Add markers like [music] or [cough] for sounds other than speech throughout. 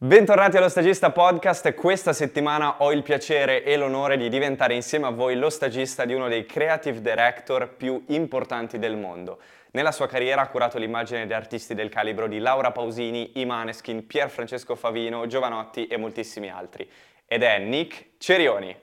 Bentornati allo Stagista Podcast. Questa settimana ho il piacere e l'onore di diventare insieme a voi lo stagista di uno dei creative director più importanti del mondo. Nella sua carriera ha curato l'immagine di artisti del calibro di Laura Pausini, Imaneskin, Pier Francesco Favino, Giovanotti e moltissimi altri. Ed è Nick Cerioni.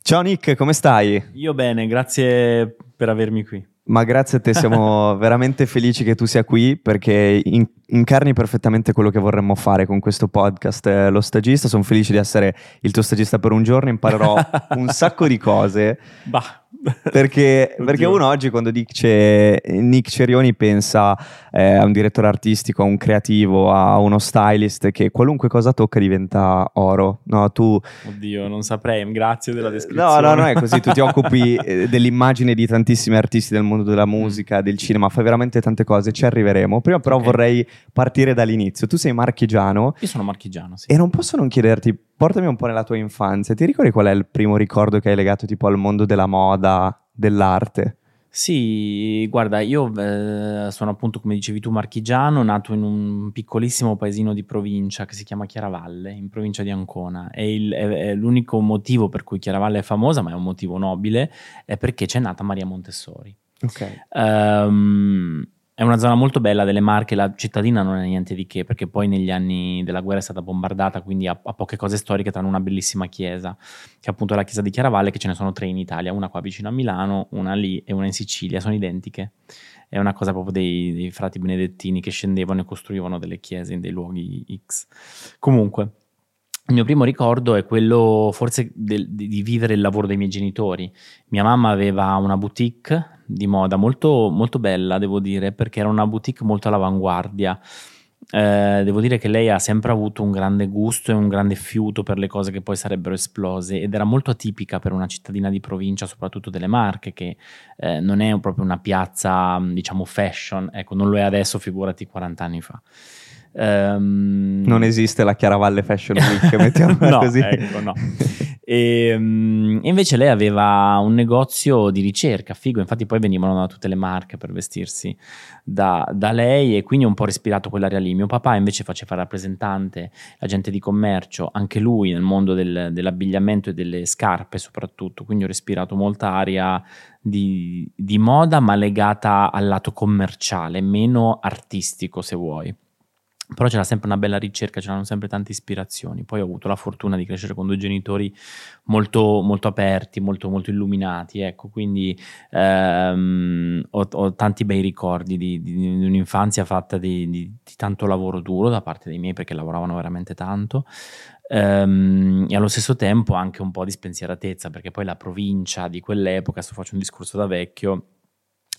Ciao Nick, come stai? Io bene, grazie per avermi qui. Ma grazie a te, siamo [laughs] veramente felici che tu sia qui perché in- incarni perfettamente quello che vorremmo fare con questo podcast. Eh, lo stagista, sono felice di essere il tuo stagista per un giorno, imparerò [laughs] un sacco di cose. Bah. Perché, perché, uno oggi quando dice Nick Cerioni pensa eh, a un direttore artistico, a un creativo, a uno stylist che qualunque cosa tocca diventa oro. No, tu... Oddio, non saprei, grazie della descrizione. No, no, no, è così, tu ti occupi [laughs] eh, dell'immagine di tantissimi artisti del mondo della musica, del cinema, fai veramente tante cose, ci arriveremo. Prima però okay. vorrei partire dall'inizio. Tu sei marchigiano. Io sono marchigiano, sì. E non posso non chiederti, portami un po' nella tua infanzia, ti ricordi qual è il primo ricordo che hai legato tipo al mondo della moda, dell'arte? Sì, guarda, io eh, sono appunto, come dicevi tu, marchigiano, nato in un piccolissimo paesino di provincia che si chiama Chiaravalle, in provincia di Ancona. E il, è, è l'unico motivo per cui Chiaravalle è famosa, ma è un motivo nobile, è perché c'è nata Maria Montessori. Ok. Um, è una zona molto bella delle Marche, la cittadina non è niente di che, perché poi negli anni della guerra è stata bombardata, quindi ha, ha poche cose storiche, tranne una bellissima chiesa, che è appunto la chiesa di Chiaravalle, che ce ne sono tre in Italia, una qua vicino a Milano, una lì e una in Sicilia, sono identiche. È una cosa proprio dei, dei frati benedettini che scendevano e costruivano delle chiese in dei luoghi X. Comunque, il mio primo ricordo è quello forse del, di vivere il lavoro dei miei genitori. Mia mamma aveva una boutique di moda molto, molto bella, devo dire, perché era una boutique molto all'avanguardia. Eh, devo dire che lei ha sempre avuto un grande gusto e un grande fiuto per le cose che poi sarebbero esplose ed era molto atipica per una cittadina di provincia, soprattutto delle Marche, che eh, non è proprio una piazza, diciamo, fashion, ecco, non lo è adesso, figurati 40 anni fa. Um... Non esiste la Chiaravalle Fashion Week, [laughs] mettiamola no, così. Ecco, no. E, um, invece lei aveva un negozio di ricerca, figo, infatti poi venivano da tutte le marche per vestirsi da, da lei e quindi ho un po' respirato quell'aria lì. Mio papà invece faceva rappresentante, agente di commercio, anche lui nel mondo del, dell'abbigliamento e delle scarpe soprattutto, quindi ho respirato molta aria di, di moda ma legata al lato commerciale, meno artistico se vuoi però c'era sempre una bella ricerca, c'erano sempre tante ispirazioni. Poi ho avuto la fortuna di crescere con due genitori molto, molto aperti, molto, molto illuminati, ecco, quindi ehm, ho, ho, tanti bei ricordi di, di, di un'infanzia fatta di, di, tanto lavoro duro da parte dei miei perché lavoravano veramente tanto. Um, e allo stesso tempo anche un po' di spensieratezza perché poi la provincia di quell'epoca, sto facendo un discorso da vecchio,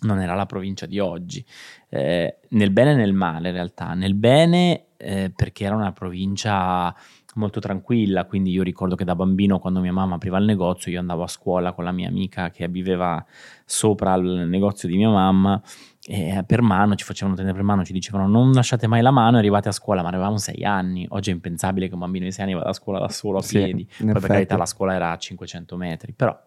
non era la provincia di oggi, eh, nel bene e nel male in realtà, nel bene eh, perché era una provincia molto tranquilla, quindi io ricordo che da bambino quando mia mamma apriva il negozio io andavo a scuola con la mia amica che viveva sopra il negozio di mia mamma e per mano ci facevano tenere per mano, ci dicevano non lasciate mai la mano e arrivate a scuola, ma avevamo sei anni, oggi è impensabile che un bambino di sei anni vada a scuola da solo a piedi, sì, poi per carità la scuola era a 500 metri, però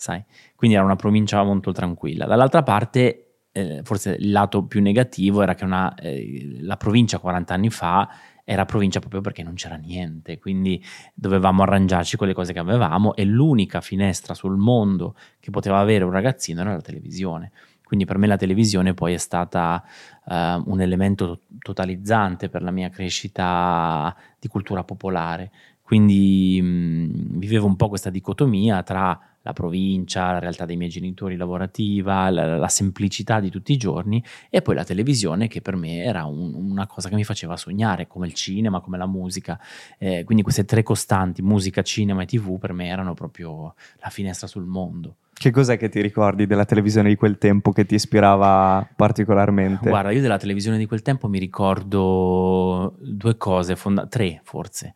sai, quindi era una provincia molto tranquilla. Dall'altra parte, eh, forse il lato più negativo era che una, eh, la provincia 40 anni fa era provincia proprio perché non c'era niente, quindi dovevamo arrangiarci con le cose che avevamo e l'unica finestra sul mondo che poteva avere un ragazzino era la televisione. Quindi per me la televisione poi è stata uh, un elemento totalizzante per la mia crescita di cultura popolare. Quindi mh, vivevo un po' questa dicotomia tra la provincia, la realtà dei miei genitori lavorativa, la, la, semplicità di tutti i giorni e poi la televisione che per me era un, una cosa che mi faceva sognare, come il cinema, come la musica. Eh, quindi queste tre costanti, musica, cinema e tv, per me erano proprio la finestra sul mondo. Che cos'è che ti ricordi della televisione di quel tempo che ti ispirava particolarmente? Guarda, io della televisione di quel tempo mi ricordo due cose, fonda- tre forse.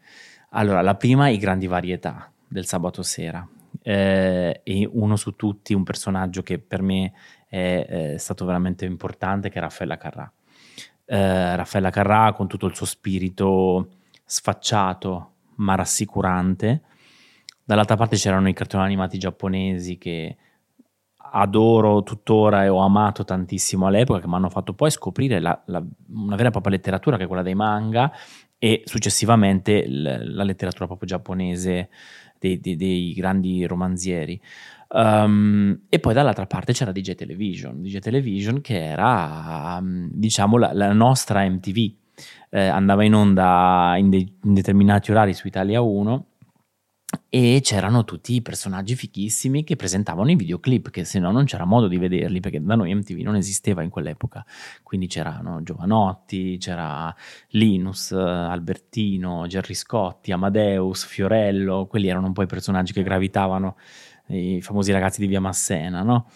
Allora, la prima, i grandi varietà del sabato sera eh, e uno su tutti, un personaggio che per me è, è stato veramente importante, che è Raffaella Carrà. Eh, Raffaella Carrà con tutto il suo spirito sfacciato ma rassicurante. Dall'altra parte c'erano i cartoni animati giapponesi che adoro tuttora e ho amato tantissimo all'epoca, che mi hanno fatto poi scoprire la, la, una vera e propria letteratura che è quella dei manga e successivamente la letteratura proprio giapponese dei, dei, dei grandi romanzieri. Um, e poi dall'altra parte c'era DJ Television, DJ Television che era um, diciamo la, la, nostra MTV, eh, andava in onda in, de- in determinati orari su Italia 1 e c'erano tutti i personaggi fichissimi che presentavano i videoclip, che se no non c'era modo di vederli, perché da noi MTV non esisteva in quell'epoca. Quindi c'erano Giovanotti, c'era Linus, Albertino, Gerry Scotti, Amadeus, Fiorello, quelli erano un po' i personaggi che gravitavano, i famosi ragazzi di Via Massena, no?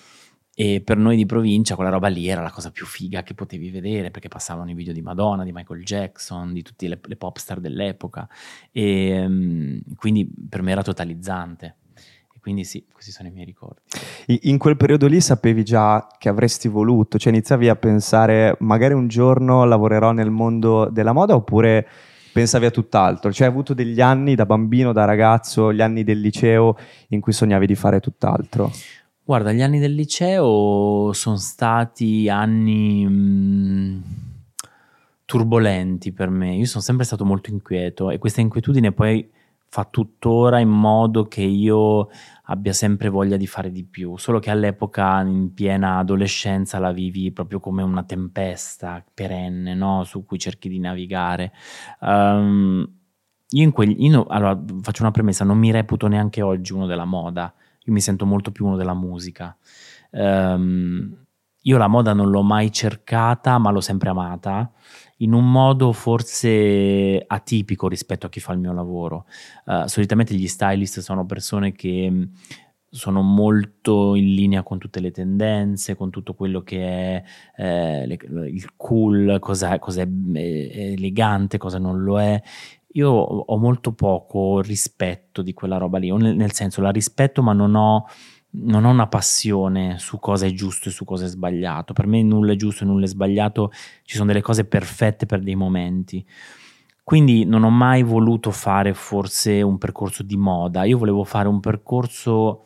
E per noi di provincia quella roba lì era la cosa più figa che potevi vedere perché passavano i video di Madonna, di Michael Jackson, di tutte le, le pop star dell'epoca e um, quindi per me era totalizzante. E quindi sì, questi sono i miei ricordi. In quel periodo lì sapevi già che avresti voluto, cioè iniziavi a pensare magari un giorno lavorerò nel mondo della moda oppure pensavi a tutt'altro? Cioè hai avuto degli anni da bambino, da ragazzo, gli anni del liceo in cui sognavi di fare tutt'altro? Guarda, gli anni del liceo sono stati anni mh, mm, turbolenti per me. Io sono sempre stato molto inquieto e questa inquietudine poi fa tuttora in modo che io abbia sempre voglia di fare di più, solo che all'epoca in piena adolescenza la vivi proprio come una tempesta perenne, no? su cui cerchi di navigare. Um, io in quegli, io, allora faccio una premessa, non mi reputo neanche oggi uno della moda, io mi sento molto più uno della musica. Um, io la moda non l'ho mai cercata, ma l'ho sempre amata, in un modo forse atipico rispetto a chi fa il mio lavoro. Uh, solitamente gli stylist sono persone che mm, sono molto in linea con tutte le tendenze, con tutto quello che è eh, le, il cool, cosa, cosa è elegante, cosa non lo è io ho molto poco rispetto di quella roba lì, nel, senso la rispetto ma non ho, non ho, una passione su cosa è giusto e su cosa è sbagliato. Per me nulla è giusto e nulla è sbagliato, ci sono delle cose perfette per dei momenti. Quindi non ho mai voluto fare forse un percorso di moda, io volevo fare un percorso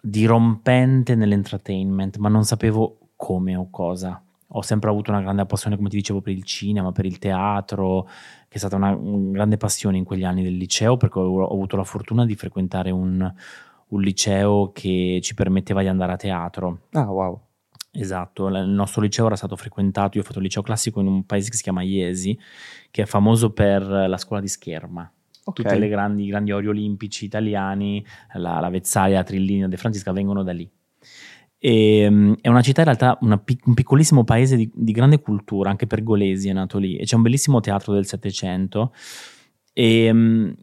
dirompente nell'entertainment, ma non sapevo come o cosa ho sempre avuto una grande passione, come ti dicevo, per il cinema, per il teatro, che è stata una, una grande passione in quegli anni del liceo, perché ho, ho avuto la fortuna di frequentare un, un, liceo che ci permetteva di andare a teatro. Ah, wow. Esatto, il nostro liceo era stato frequentato, io ho fatto il liceo classico in un paese che si chiama Iesi, che è famoso per la scuola di scherma. Okay. Tutte le grandi, grandi ori olimpici italiani, la, la Vezzaia, la Trillina, De Francisca vengono da lì. E, ehm, è una città in realtà pic- un piccolissimo paese di, di, grande cultura, anche per Golesi è nato lì, e c'è un bellissimo teatro del Settecento. E um,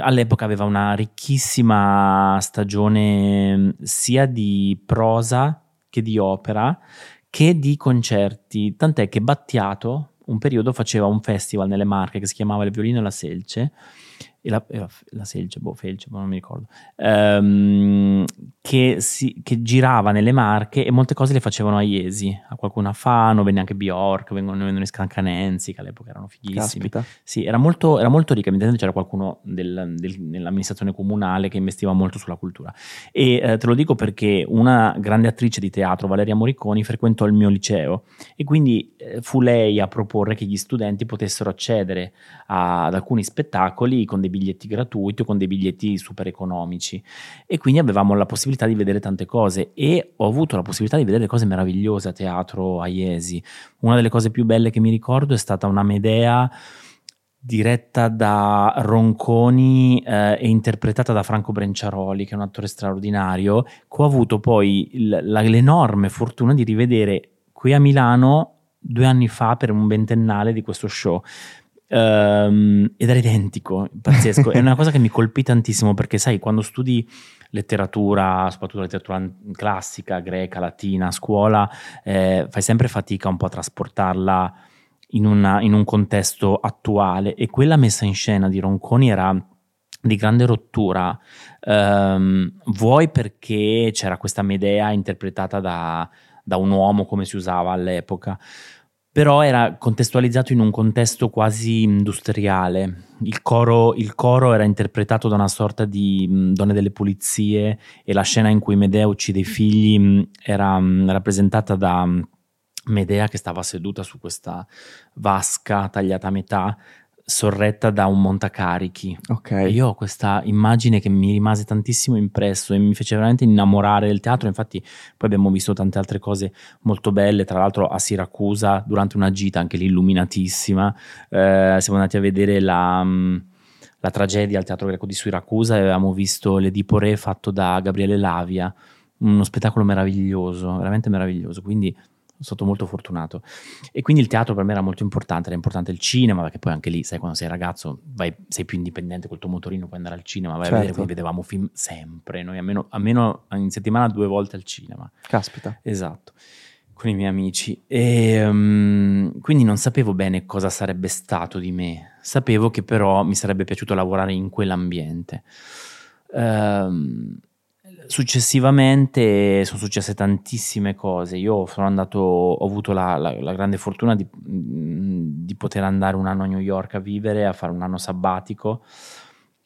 all'epoca aveva una ricchissima stagione sia di prosa che di opera che di concerti, tant'è che Battiato un periodo faceva un festival nelle Marche che si chiamava Il Violino e la Selce e la, e la, la Selce, boh, Felce, boh, non mi ricordo, um, che, si, che, girava nelle Marche e molte cose le facevano a Iesi, a qualcuno a Fano, venne anche Bjork, vengono, vengono i Scancanensi, che all'epoca erano fighissimi. Caspita. Sì, era molto, era molto ricca, evidentemente c'era qualcuno del, del, nell'amministrazione comunale che investiva molto sulla cultura. E eh, te lo dico perché una grande attrice di teatro, Valeria Moriconi, frequentò il mio liceo e quindi eh, fu lei a proporre che gli studenti potessero accedere a, ad alcuni spettacoli con dei biglietti gratuiti o con dei biglietti super economici e quindi avevamo la possibilità di vedere tante cose e ho avuto la possibilità di vedere cose meravigliose a teatro a Iesi. Una delle cose più belle che mi ricordo è stata una Medea diretta da Ronconi eh, e interpretata da Franco Brenciaroli, che è un attore straordinario, che ho avuto poi l- l'enorme fortuna di rivedere qui a Milano due anni fa per un ventennale di questo show. Um, ed era identico, pazzesco. è una cosa che mi colpì tantissimo perché, sai, quando studi letteratura, soprattutto letteratura classica, greca, latina, a scuola, eh, fai sempre fatica un po' a trasportarla in, una, in un contesto attuale. E quella messa in scena di Ronconi era di grande rottura, um, vuoi perché c'era questa Medea interpretata da, da un uomo come si usava all'epoca, però era contestualizzato in un contesto quasi industriale. Il coro, il coro, era interpretato da una sorta di mh, donne delle pulizie e la scena in cui Medea uccide i figli mh, era mh, rappresentata da Medea che stava seduta su questa vasca tagliata a metà sorretta da un montacarichi. Ok. Io ho questa immagine che mi rimase tantissimo impresso e mi fece veramente innamorare del teatro. Infatti, poi abbiamo visto tante altre cose molto belle. Tra l'altro, a Siracusa, durante una gita, anche lì illuminatissima, eh, siamo andati a vedere la. mm, la tragedia al Teatro Greco di Siracusa e avevamo visto l'Edipo Re fatto da Gabriele Lavia, uno spettacolo meraviglioso, veramente meraviglioso. Quindi stato molto fortunato. E quindi il teatro per me era molto importante, era importante il cinema, perché poi anche lì, sai, quando sei ragazzo vai, sei più indipendente col tuo motorino, puoi andare al cinema, vai a vedere, Certo. quindi vedevamo film sempre, noi almeno, almeno in settimana due volte al cinema. Caspita. Esatto, con i miei amici. E um, quindi non sapevo bene cosa sarebbe stato di me, sapevo che però mi sarebbe piaciuto lavorare in quell'ambiente. Ehm, successivamente sono successe tantissime cose. Io sono andato, ho avuto la, la- la grande fortuna di, di poter andare un anno a New York a vivere, a fare un anno sabbatico.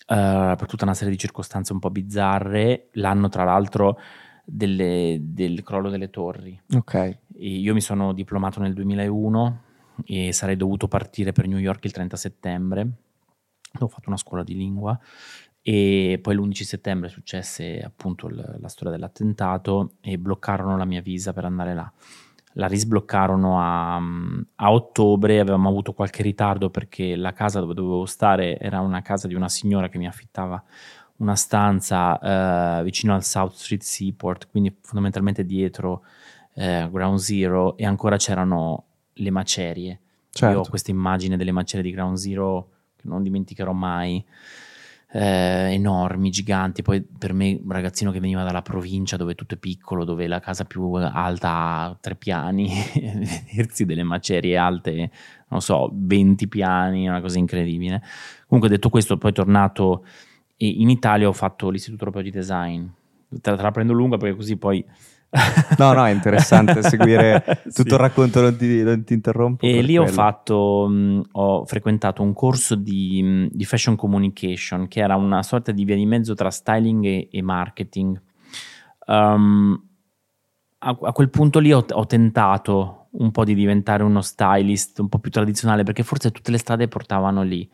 eh, per tutta una serie di circostanze un po' bizzarre, l'anno tra l'altro delle- del crollo delle torri. Ok. E io mi sono diplomato nel 2001 e sarei dovuto partire per New York il 30 settembre. Ho fatto una scuola di lingua e poi l'11 settembre successe appunto il- la storia dell'attentato e bloccarono la mia visa per andare là. La risbloccarono a, a ottobre, avevamo avuto qualche ritardo perché la casa dove dovevo stare era una casa di una signora che mi affittava una stanza eh, vicino al South Street Seaport, quindi fondamentalmente dietro eh, Ground Zero e ancora c'erano le macerie. Certo. Io ho questa immagine delle macerie di Ground Zero che non dimenticherò mai, eh, enormi, giganti. Poi per me, un ragazzino che veniva dalla provincia dove tutto è piccolo, dove la casa più alta ha tre piani, [laughs] vedersi delle macerie alte, non so, 20 piani, una cosa incredibile. Comunque, detto questo, poi tornato in Italia ho fatto l'istituto europeo di design. Te la, te la prendo lunga perché così poi. [laughs] No, no, è interessante seguire [laughs] tutto Sì. il racconto, non ti, non ti interrompo. E lì ho quello. fatto, mh, ho frequentato un corso di, di fashion communication, che era una sorta di via di mezzo tra styling e, e marketing. Um, a, a quel punto lì ho, ho tentato un po' di diventare uno stylist un po' più tradizionale, perché forse tutte le strade portavano lì.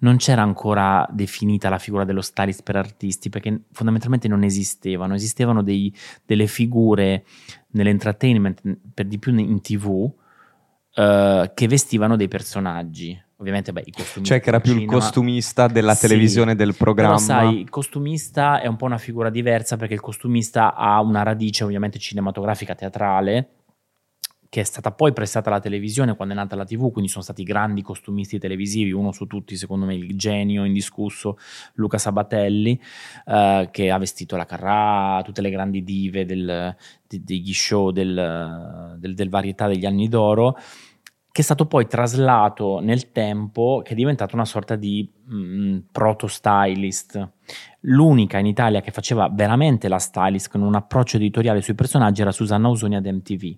Non c'era ancora definita la figura dello stylist per artisti, perché fondamentalmente non esistevano. Esistevano dei- delle figure nell'entertainment, per di più in tv, eh, che vestivano dei personaggi. Ovviamente, beh, i costumi. Cioè, che era più il costumista della Sì, televisione del programma. Però sai, il costumista è un po' una figura diversa perché il costumista ha una radice ovviamente cinematografica, teatrale, che è stata poi prestata alla televisione quando è nata la TV, quindi sono stati grandi costumisti televisivi, uno su tutti, secondo me il genio indiscusso Luca Sabatelli, eh, che ha vestito la Carrà, tutte le grandi dive del- de- degli show del, del, del varietà degli anni d'oro, che è stato poi traslato nel tempo, che è diventato una sorta di mm, proto-stylist. L'unica in Italia che faceva veramente la stylist con un approccio editoriale sui personaggi era Susanna Ausoni ad MTV.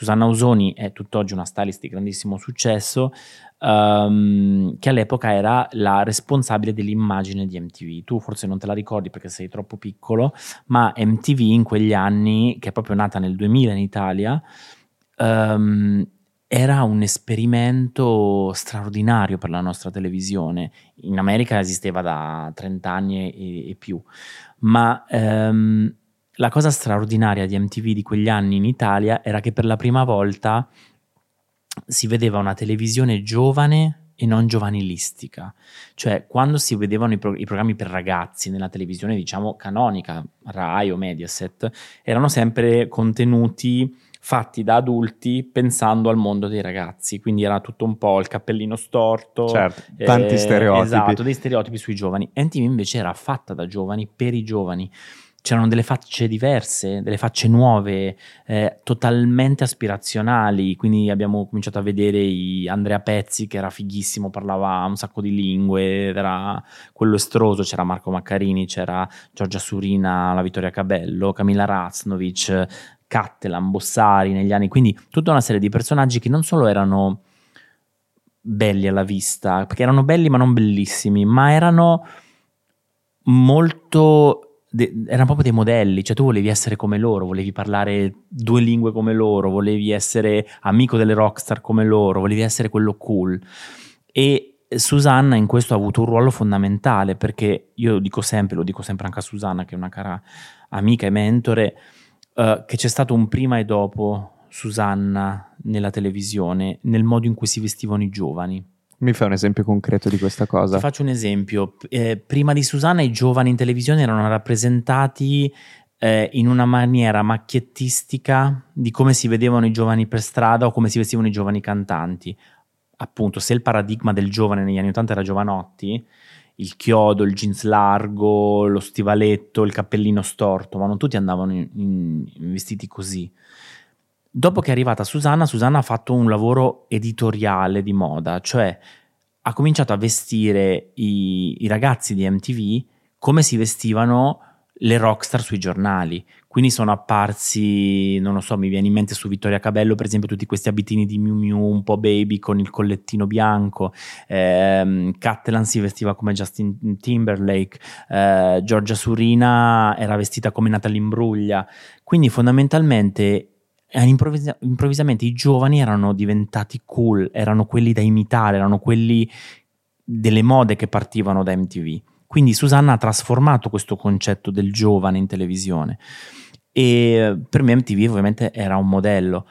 Susanna Ausoni è tutt'oggi una stylist di grandissimo successo, ehm, che all'epoca era la responsabile dell'immagine di MTV. Tu forse non te la ricordi perché sei troppo piccolo, ma MTV in quegli anni, che è proprio nata nel 2000 in Italia, ehm, era un esperimento straordinario per la nostra televisione. In America esisteva da 30 anni e, e più, ma ehm, la cosa straordinaria di MTV di quegli anni in Italia era che per la prima volta si vedeva una televisione giovane e non giovanilistica. Cioè, quando si vedevano i, pro- i programmi per ragazzi nella televisione, diciamo, canonica, Rai o Mediaset, erano sempre contenuti fatti da adulti pensando al mondo dei ragazzi. Quindi era tutto un po' il cappellino storto. Certo, tanti eh, stereotipi. Esatto, dei stereotipi sui giovani. MTV invece era fatta da giovani per i giovani. C'erano delle facce diverse, delle facce nuove, eh, totalmente aspirazionali. Quindi abbiamo cominciato a vedere Andrea Pezzi, che era fighissimo, parlava un sacco di lingue, era quello estroso. C'era Marco Maccarini, c'era Giorgia Surina, la Vittoria Cabello, Camilla Raznovic, Cattelan, Bossari negli anni, quindi tutta una serie di personaggi che non solo erano belli alla vista, perché erano belli ma non bellissimi, ma erano molto de- erano proprio dei modelli, cioè tu volevi essere come loro, volevi parlare due lingue come loro, volevi essere amico delle rockstar come loro, volevi essere quello cool. E Susanna in questo ha avuto un ruolo fondamentale perché io dico sempre, lo dico sempre anche a Susanna che è una cara amica e mentore, uh, che c'è stato un prima e dopo Susanna nella televisione, nel modo in cui si vestivano i giovani. Mi fai un esempio concreto di questa cosa? Ti faccio un esempio. Eh, prima di Susanna i giovani in televisione erano rappresentati eh, in una maniera macchiettistica di come si vedevano i giovani per strada o come si vestivano i giovani cantanti. Appunto, se il paradigma del giovane negli anni 80 era Giovanotti, il chiodo, il jeans largo, lo stivaletto, il cappellino storto, ma non tutti andavano in, in, in vestiti così. Dopo che è arrivata Susanna, Susanna ha fatto un lavoro editoriale di moda, cioè ha cominciato a vestire i, i ragazzi di MTV come si vestivano le rockstar sui giornali. Quindi sono apparsi, non lo so, mi viene in mente su Vittoria Cabello, per esempio, tutti questi abitini di Miu Miu, un po' baby con il collettino bianco. Eh, Cattelan si vestiva come Justin Timberlake. Eh, Giorgia Surina era vestita come Natalie Imbruglia. Quindi fondamentalmente Improvvisa- improvvisamente i giovani erano diventati cool, erano quelli da imitare, erano quelli delle mode che partivano da MTV. Quindi Susanna ha trasformato questo concetto del giovane in televisione e per me MTV ovviamente era un modello.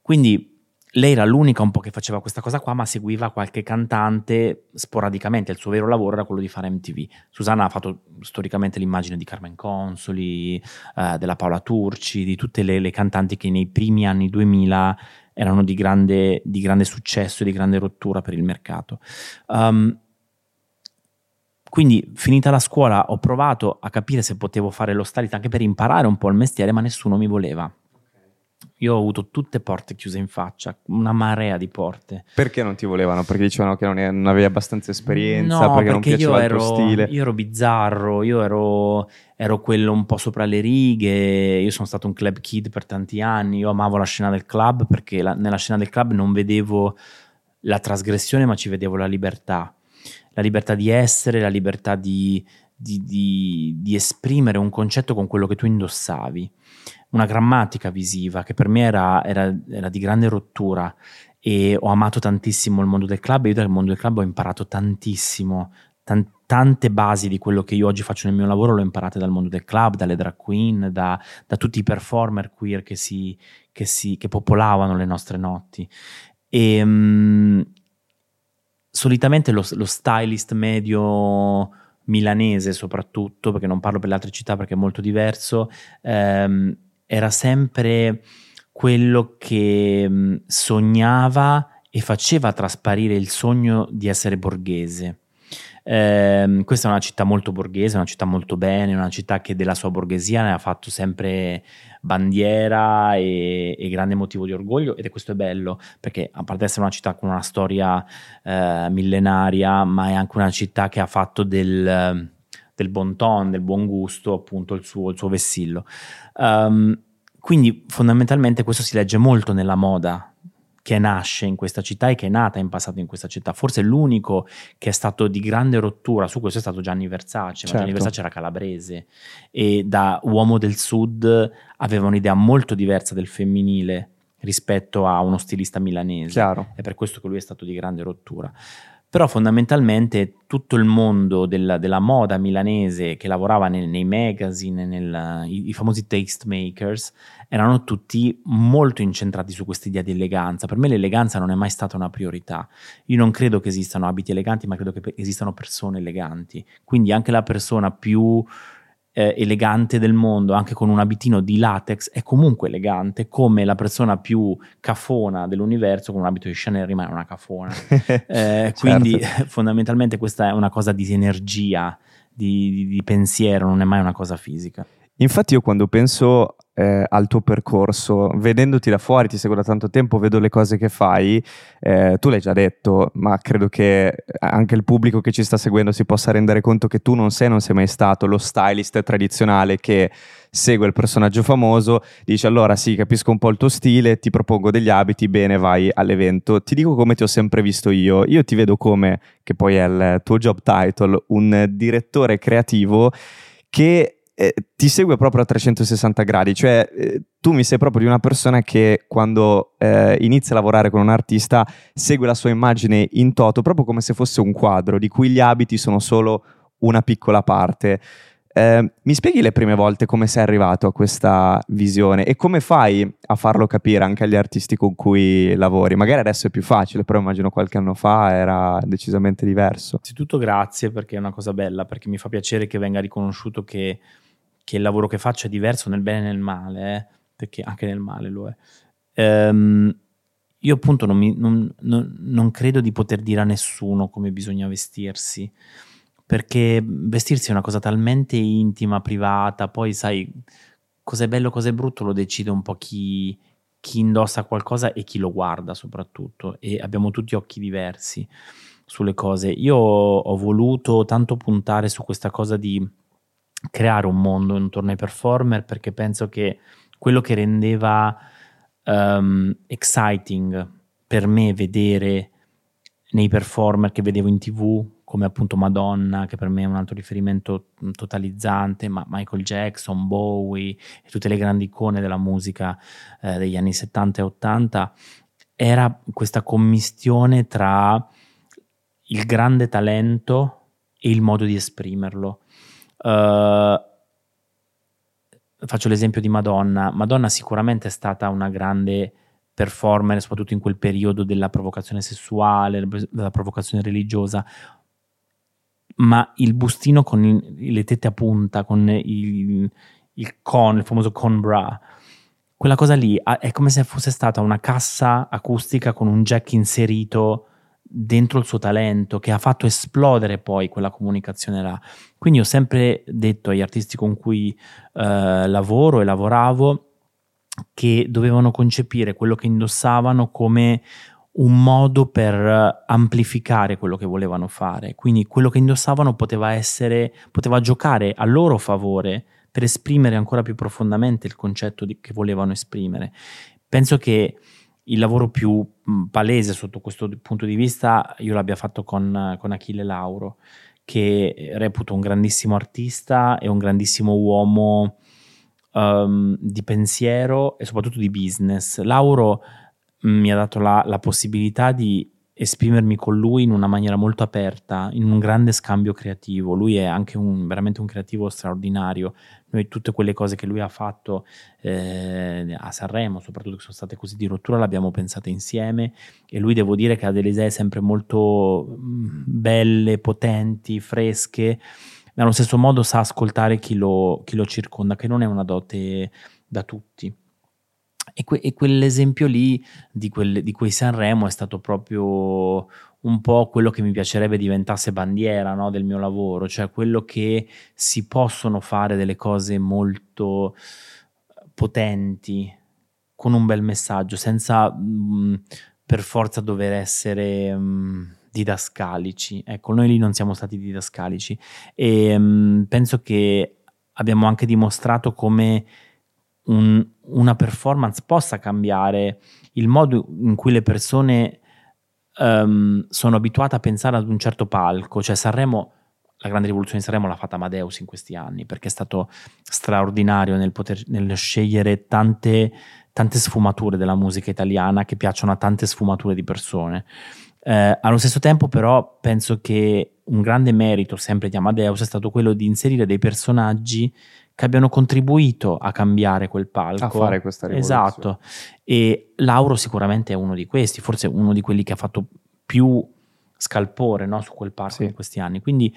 Quindi lei era l'unica un po' che faceva questa cosa qua, ma seguiva qualche cantante sporadicamente. Il suo vero lavoro era quello di fare MTV. Susanna ha fatto storicamente l'immagine di Carmen Consoli, eh, della Paola Turci, di tutte le, le, cantanti che nei primi anni 2000 erano di grande, di grande successo e di grande rottura per il mercato. Um, quindi finita la scuola ho provato a capire se potevo fare lo stylist anche per imparare un po' il mestiere, ma nessuno mi voleva. Io ho avuto tutte porte chiuse in faccia, una marea di porte. Perché non ti volevano? Perché dicevano che non, è, non avevi abbastanza esperienza, no, perché, perché non piaceva ero, il tuo stile. Io ero bizzarro, io ero, ero, quello un po' sopra le righe, io sono stato un club kid per tanti anni, io amavo la scena del club perché la, nella scena del club non vedevo la trasgressione ma ci vedevo la libertà. La libertà di essere, la libertà di, di, di, di esprimere un concetto con quello che tu indossavi una grammatica visiva che per me era, era, era, di grande rottura e ho amato tantissimo il mondo del club e io dal mondo del club ho imparato tantissimo, tan- tante basi di quello che io oggi faccio nel mio lavoro l'ho imparate dal mondo del club, dalle drag queen, da, da tutti i performer queer che, si, che, si, che popolavano le nostre notti. E, um, solitamente lo, lo stylist medio milanese soprattutto, perché non parlo per le altre città perché è molto diverso, ehm, era sempre quello che sognava e faceva trasparire il sogno di essere borghese. Eh, questa è una città molto borghese, una città molto bene, una città che della sua borghesia ne ha fatto sempre bandiera e, e, grande motivo di orgoglio ed è questo è bello perché a parte essere una città con una storia eh, millenaria, ma è anche una città che ha fatto del, del bon ton, del buon gusto, appunto il suo, il suo vessillo. Um, quindi fondamentalmente questo si legge molto nella moda che nasce in questa città e che è nata in passato in questa città. Forse l'unico che è stato di grande rottura su questo è stato Gianni Versace, certo. ma Gianni Versace era calabrese e da uomo del sud aveva un'idea molto diversa del femminile rispetto a uno stilista milanese. Chiaro. È per questo che lui è stato di grande rottura però fondamentalmente tutto il mondo della, della moda milanese che lavorava nei, nei magazine, nel, i, i, famosi tastemakers, erano tutti molto incentrati su questa idea di eleganza. Per me l'eleganza non è mai stata una priorità. Io non credo che esistano abiti eleganti, ma credo che esistano persone eleganti. Quindi anche la persona più eh, elegante del mondo, anche con un abitino di latex, è comunque elegante, come la persona più cafona dell'universo con un abito di Chanel rimane una cafona. [laughs] Eh, certo. Quindi [laughs] fondamentalmente questa è una cosa di energia, di, di, di pensiero, non è mai una cosa fisica. Infatti io quando penso eh, al tuo percorso, vedendoti da fuori, ti seguo da tanto tempo, vedo le cose che fai, eh, tu l'hai già detto, ma credo che anche il pubblico che ci sta seguendo si possa rendere conto che tu non sei, non sei mai stato lo stylist tradizionale che segue il personaggio famoso, dice allora sì, capisco un po' il tuo stile, ti propongo degli abiti, bene, vai all'evento. Ti dico come ti ho sempre visto io, io ti vedo come, che poi è il tuo job title, un direttore creativo che eh, ti segue proprio a 360 gradi, cioè eh, tu mi sei proprio di una persona che quando eh, inizia a lavorare con un artista segue la sua immagine in toto, proprio come se fosse un quadro, di cui gli abiti sono solo una piccola parte. Eh, mi spieghi le prime volte come sei arrivato a questa visione e come fai a farlo capire anche agli artisti con cui lavori? Magari adesso è più facile, però immagino qualche anno fa era decisamente diverso. Innanzitutto grazie perché è una cosa bella, perché mi fa piacere che venga riconosciuto che, che il lavoro che faccio è diverso nel bene e nel male, eh? perché anche nel male lo è. Ehm, io appunto non, mi, non, non, non credo di poter dire a nessuno come bisogna vestirsi perché vestirsi è una cosa talmente intima, privata, poi sai, cos'è bello, cos'è brutto lo decide un po' chi, chi indossa qualcosa e chi lo guarda soprattutto e abbiamo tutti occhi diversi sulle cose. Io ho voluto tanto puntare su questa cosa di creare un mondo intorno ai performer perché penso che quello che rendeva um, exciting per me vedere nei performer che vedevo in tv come appunto Madonna, che per me è un altro riferimento mm, totalizzante, ma Michael Jackson, Bowie e tutte le grandi icone della musica eh, degli anni 70 e 80, era questa commistione tra il grande talento e il modo di esprimerlo. Uh, faccio l'esempio di Madonna. Madonna sicuramente è stata una grande performer, soprattutto in quel periodo della provocazione sessuale, della provocazione religiosa ma il bustino con il, le tette a punta, con il, il con, il famoso con bra, quella cosa lì è come se fosse stata una cassa acustica con un jack inserito dentro il suo talento che ha fatto esplodere poi quella comunicazione là. Quindi ho sempre detto agli artisti con cui eh, lavoro e lavoravo che dovevano concepire quello che indossavano come un modo per amplificare quello che volevano fare. Quindi quello che indossavano poteva essere, poteva giocare a loro favore per esprimere ancora più profondamente il concetto di, che volevano esprimere. Penso che il lavoro più palese sotto questo punto di vista io l'abbia fatto con, con Achille Lauro, che reputo un grandissimo artista e un grandissimo uomo um, di pensiero e soprattutto di business. Lauro mi ha dato la, la possibilità di esprimermi con lui in una maniera molto aperta, in un grande scambio creativo. Lui è anche un, veramente un creativo straordinario. Noi tutte quelle cose che lui ha fatto eh, a Sanremo, soprattutto che sono state così di rottura, le abbiamo pensate insieme e lui devo dire che ha delle idee sempre molto mm, belle, potenti, fresche. Ma allo stesso modo sa ascoltare chi lo, chi lo circonda, che non è una dote da tutti. E, que- e quell'esempio lì di, quel, di, quei Sanremo è stato proprio un po' quello che mi piacerebbe diventasse bandiera no, del mio lavoro, cioè quello che si possono fare delle cose molto potenti con un bel messaggio, senza mh, mm, per forza dover essere mh, mm, didascalici. Ecco, noi lì non siamo stati didascalici e mh, mm, penso che abbiamo anche dimostrato come un, una performance possa cambiare il modo in cui le persone um, sono abituate a pensare ad un certo palco. Cioè Sanremo, la grande rivoluzione di Sanremo l'ha fatta Amadeus in questi anni perché è stato straordinario nel, poter, nel scegliere tante, tante sfumature della musica italiana che piacciono a tante sfumature di persone. Eh, allo stesso tempo, però, penso che un grande merito sempre di Amadeus è stato quello di inserire dei personaggi che abbiano contribuito a cambiare quel palco. A fare questa rivoluzione. Esatto. E Lauro sicuramente è uno di questi, forse uno di quelli che ha fatto più scalpore no, su quel palco sì. in questi anni. Quindi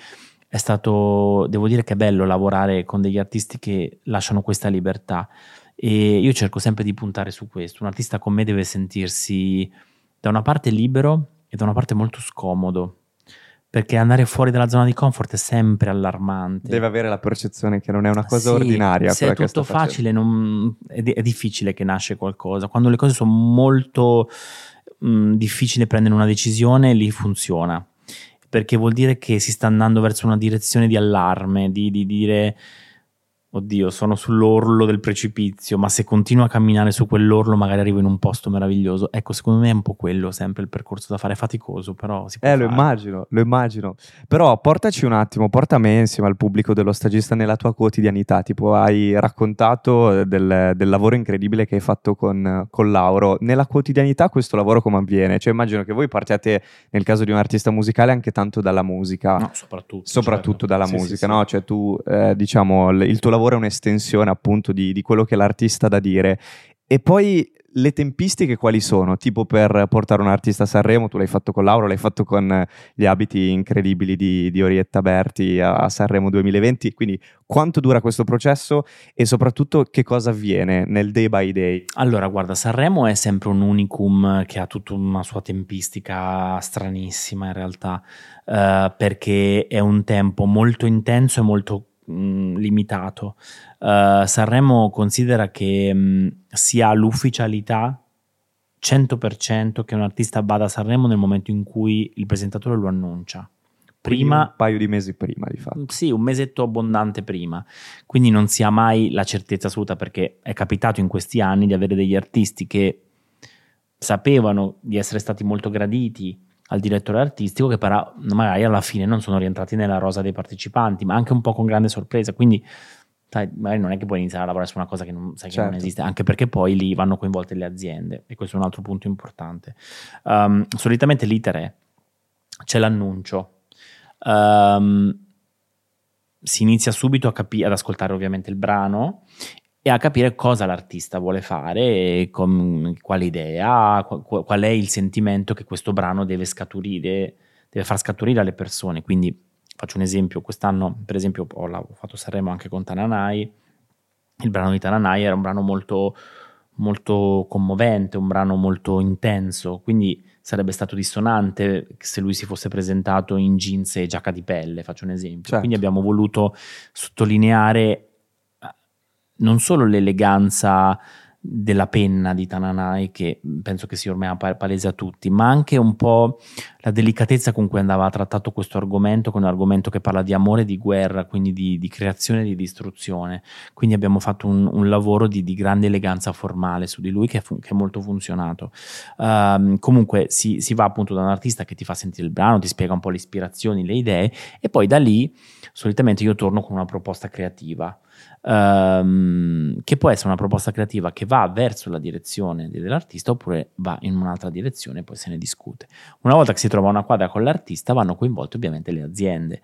è stato, devo dire che è bello lavorare con degli artisti che lasciano questa libertà. E io cerco sempre di puntare su questo. Un artista con me deve sentirsi da una parte libero e da una parte molto scomodo perché andare fuori dalla zona di comfort è sempre allarmante. Deve avere la percezione che non è una cosa Sì, ordinaria. Se è tutto facile, non- è, è difficile che nasce qualcosa. Quando le cose sono molto mh, difficili prendere una decisione, lì funziona. Perché vuol dire che si sta andando verso una direzione di allarme, di, di dire. Oddio, sono sull'orlo del precipizio, ma se continuo a camminare su quell'orlo magari arrivo in un posto meraviglioso. Ecco, secondo me è un po' quello sempre il percorso da fare, è faticoso, però si può Eh, lo fare. immagino, lo immagino. Però portaci un attimo, porta me insieme al pubblico dello stagista nella tua quotidianità. Tipo, hai raccontato del, del lavoro incredibile che hai fatto con, con Lauro. Nella quotidianità questo lavoro come avviene? Cioè, immagino che voi partiate, nel caso di un artista musicale, anche tanto dalla musica. No, soprattutto. Soprattutto certo. dalla Sì, musica, sì. no? Cioè tu, eh, diciamo, il tuo lavoro è un'estensione appunto di, di quello che l'artista ha da dire. E poi le tempistiche quali sono? Tipo per portare un artista a Sanremo, tu l'hai fatto con Laura, l'hai fatto con gli abiti incredibili di, di Orietta Berti a, a Sanremo 2020, quindi quanto dura questo processo e soprattutto che cosa avviene nel day by day? Allora, guarda, Sanremo è sempre un unicum che ha tutta una sua tempistica stranissima in realtà, eh, perché è un tempo molto intenso e molto mh, limitato. Eh, Sanremo considera che mh, si ha l'ufficialità 100% che un artista vada a Sanremo nel momento in cui il presentatore lo annuncia. Quindi Prima un paio di mesi prima di fatto. sì, un mesetto abbondante prima, quindi non si ha mai la certezza assoluta perché è capitato in questi anni di avere degli artisti che sapevano di essere stati molto graditi al direttore artistico che però magari alla fine non sono rientrati nella rosa dei partecipanti, ma anche un po' con grande sorpresa, quindi sai, magari non è che puoi iniziare a lavorare su una cosa che non, sai che non Certo. esiste, anche perché poi lì vanno coinvolte le aziende e questo è un altro punto importante. Um, solitamente l'iter è, c'è l'annuncio, Ehm, si inizia subito a capi- ad ascoltare ovviamente il brano e a capire cosa l'artista vuole fare, com- quale idea, qual è il sentimento che questo brano deve scaturire, deve far scaturire alle persone. Quindi faccio un esempio, quest'anno per esempio ho, fatto Sanremo anche con Tananai, il brano di Tananai era un brano molto, molto commovente, un brano molto intenso, quindi sarebbe stato dissonante se lui si fosse presentato in jeans e giacca di pelle, faccio un esempio. Certo. Quindi abbiamo voluto sottolineare non solo l'eleganza della penna di Tananai, che penso che sia ormai pa- palese a tutti, ma anche un po' la delicatezza con cui andava trattato questo argomento, che è un argomento che parla di amore e di guerra, quindi di, di creazione e di distruzione. Quindi abbiamo fatto un, un lavoro di, di grande eleganza formale su di lui che, è fu- che è molto funzionato. Ehm, comunque si, si va appunto da un artista che ti fa sentire il brano, ti spiega un po' le ispirazioni, le idee e poi da lì solitamente io torno con una proposta creativa. ehm, che può essere una proposta creativa che va verso la direzione dell'artista oppure va in un'altra direzione e poi se ne discute. Una volta che si trova una quadra con l'artista vanno coinvolte ovviamente le aziende.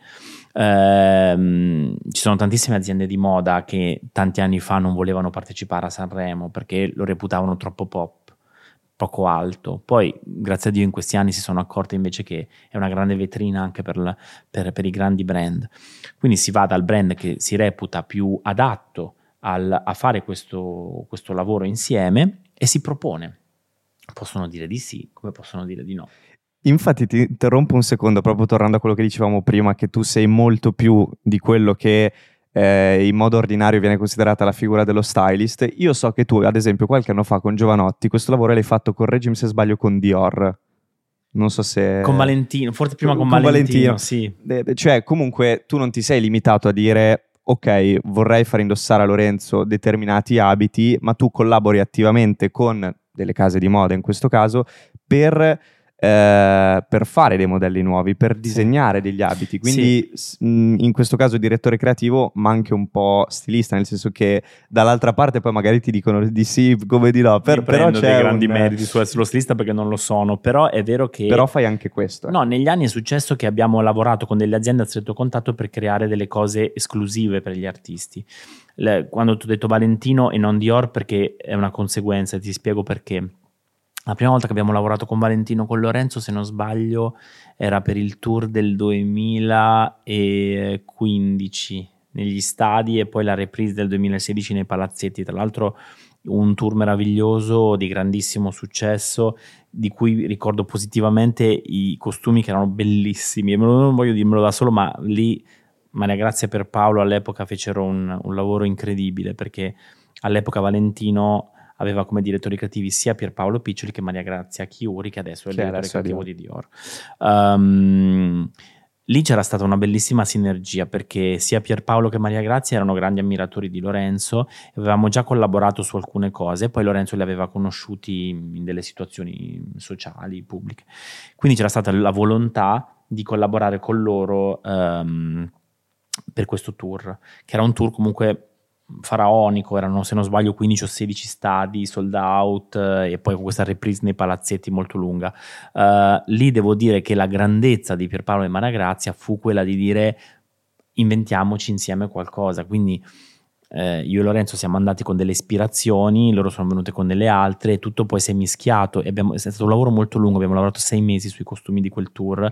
Ehm, ci sono tantissime aziende di moda che tanti anni fa non volevano partecipare a Sanremo perché lo reputavano troppo pop, poco alto. Poi, grazie a Dio, in questi anni si sono accorte invece che è una grande vetrina anche per, la- per- per i grandi brand. Quindi si va dal brand che si reputa più adatto al- a fare questo, questo lavoro insieme e si propone. Possono dire di sì, come possono dire di no. Infatti ti interrompo un secondo, proprio tornando a quello che dicevamo prima, che tu sei molto più di quello che eh, in modo ordinario viene considerata la figura dello stylist. Io so che tu, ad esempio, qualche anno fa con Giovanotti, questo lavoro l'hai fatto, correggimi se sbaglio, con Dior. Non so se... Con Valentino, forse prima con, con Valentino, Valentino. sì. Eh, Cioè, comunque, tu non ti sei limitato a dire, ok, vorrei far indossare a Lorenzo determinati abiti, ma tu collabori attivamente con delle case di moda, in questo caso, per, eh, per fare dei modelli nuovi, per disegnare degli abiti. Quindi, s- mh, in questo caso, direttore creativo, ma anche un po' stilista, nel senso che dall'altra parte poi magari ti dicono di sì, come di no, per- però c'è dei grandi un- meriti su essere lo stilista perché non lo sono, però è vero che... Però fai anche questo. eh. No, negli anni è successo che abbiamo lavorato con delle aziende a stretto contatto per creare delle cose esclusive per gli artisti. Le- quando ti ho detto Valentino e non Dior perché è una conseguenza, ti spiego perché. La prima volta che abbiamo lavorato con Valentino con Lorenzo, se non sbaglio, era per il tour del 2015 negli stadi e poi la reprise del 2016 nei palazzetti. Tra l'altro un tour meraviglioso di grandissimo successo di cui ricordo positivamente i costumi che erano bellissimi non voglio dirmelo da solo ma lì Maria Grazia per Paolo all'epoca fecero un, un lavoro incredibile perché all'epoca Valentino aveva come direttori creativi sia Pierpaolo Piccioli che Maria Grazia Chiuri che adesso è il direttore creativo di Dior um, Lì c'era stata una bellissima sinergia perché sia Pierpaolo che Maria Grazia erano grandi ammiratori di Lorenzo avevamo già collaborato su alcune cose, poi Lorenzo li aveva conosciuti in delle situazioni sociali, pubbliche. Quindi c'era stata la volontà di collaborare con loro um, per questo tour, che era un tour comunque faraonico, erano se non sbaglio 15 o 16 stadi sold out eh, e poi con questa reprise nei palazzetti molto lunga. Uh, lì devo dire che la grandezza di Pierpaolo e Maria Grazia fu quella di dire inventiamoci insieme qualcosa, quindi eh, io e Lorenzo siamo andati con delle ispirazioni, loro sono venute con delle altre, e tutto poi si è mischiato. Abbiamo, è stato un lavoro molto lungo, abbiamo lavorato sei mesi sui costumi di quel tour,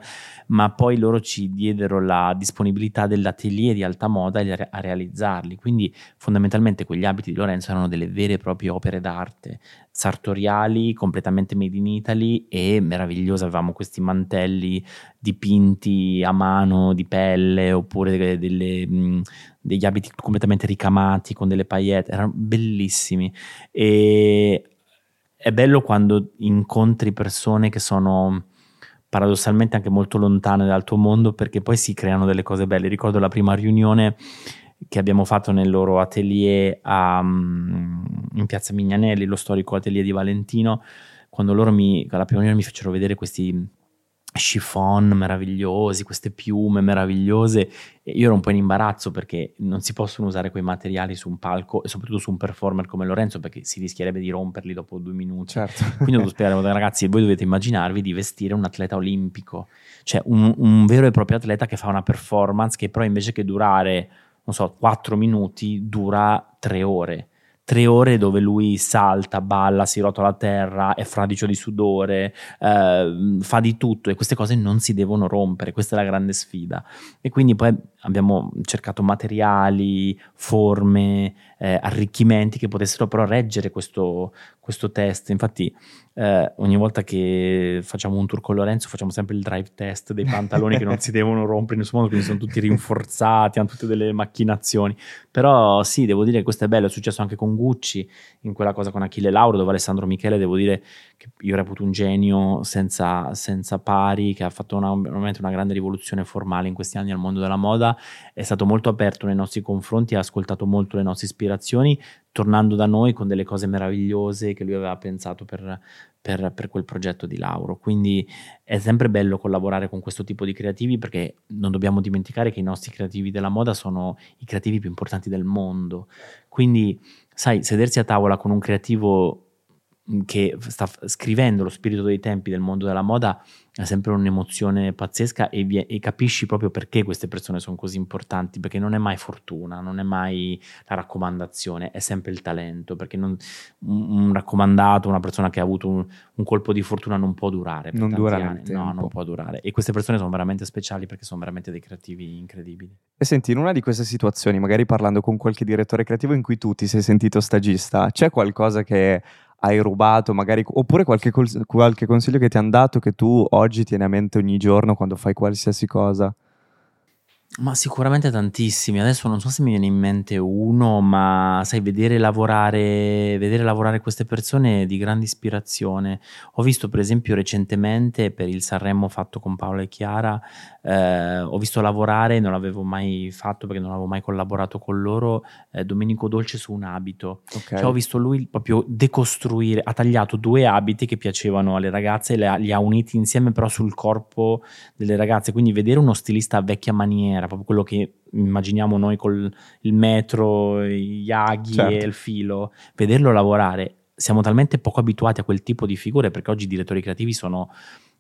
ma poi loro ci diedero la disponibilità dell'atelier di alta moda a realizzarli. Quindi fondamentalmente quegli abiti di Lorenzo erano delle vere e proprie opere d'arte, sartoriali, completamente made in Italy e meravigliose. Avevamo questi mantelli dipinti a mano di pelle oppure delle, degli abiti completamente ricamati con delle paillette, erano bellissimi. E è bello quando incontri persone che sono paradossalmente anche molto lontane dal tuo mondo perché poi si creano delle cose belle. Ricordo la prima riunione che abbiamo fatto nel loro atelier a, mm, in piazza Mignanelli, lo storico atelier di Valentino, quando loro mi, alla prima riunione mi fecero vedere questi chiffon meravigliosi, queste piume meravigliose. E io ero un po' in imbarazzo perché non si possono usare quei materiali su un palco e soprattutto su un performer come Lorenzo perché si rischierebbe di romperli dopo due minuti. Certo. Quindi ho dovuto spiegare, ragazzi, voi dovete immaginarvi di vestire un atleta olimpico, cioè un, un vero e proprio atleta che fa una performance che però invece che durare non so, 4 minuti dura 3 ore. Tre ore dove lui salta, balla, si rotola a terra, è fradicio di sudore, eh, fa di tutto e queste cose non si devono rompere, questa è la grande sfida. E quindi poi abbiamo cercato materiali, forme, eh, arricchimenti che potessero però reggere questo, questo test. Infatti eh, ogni volta che facciamo un tour con Lorenzo facciamo sempre il drive test dei pantaloni che non si [laughs] devono rompere in nessun modo, quindi sono tutti rinforzati, hanno tutte delle macchinazioni. Però sì, devo dire che questo è bello, è successo anche con Gucci, in quella cosa con Achille Lauro, dove Alessandro Michele, devo dire che io reputo un genio senza, senza pari, che ha fatto una, veramente una grande rivoluzione formale in questi anni al mondo della moda, è stato molto aperto nei nostri confronti, ha ascoltato molto le nostre ispirazioni, tornando da noi con delle cose meravigliose che lui aveva pensato per, per, per, quel progetto di Lauro. Quindi è sempre bello collaborare con questo tipo di creativi perché non dobbiamo dimenticare che i nostri creativi della moda sono i creativi più importanti del mondo. Quindi, sai, sedersi a tavola con un creativo che sta scrivendo lo spirito dei tempi del mondo della moda è sempre un'emozione pazzesca e, vi- e, capisci proprio perché queste persone sono così importanti, perché non è mai fortuna, non è mai la raccomandazione, è sempre il talento, perché non, un, un, raccomandato, una persona che ha avuto un, un colpo di fortuna non può durare. non dura anni. No, non può durare. E queste persone sono veramente speciali perché sono veramente dei creativi incredibili. E senti, in una di queste situazioni, magari parlando con qualche direttore creativo in cui tu ti sei sentito stagista, c'è qualcosa che hai rubato, magari, oppure qualche, qualche consiglio che ti hanno dato che tu oggi tieni a mente ogni giorno quando fai qualsiasi cosa? Ma sicuramente tantissimi. Adesso non so se mi viene in mente uno, ma sai, vedere lavorare, vedere lavorare queste persone è di grande ispirazione. Ho visto, per esempio, recentemente per il Sanremo fatto con Paola e Chiara, eh, ho visto lavorare, non l'avevo mai fatto perché non avevo mai collaborato con loro, eh, Domenico Dolce su un abito. Okay. Cioè, ho visto lui proprio decostruire, ha tagliato due abiti che piacevano alle ragazze e li ha uniti insieme però sul corpo delle ragazze. Quindi vedere uno stilista a vecchia maniera era proprio quello che immaginiamo noi con il metro, gli aghi certo. e il filo, vederlo lavorare. Siamo talmente poco abituati a quel tipo di figure perché oggi i direttori creativi sono,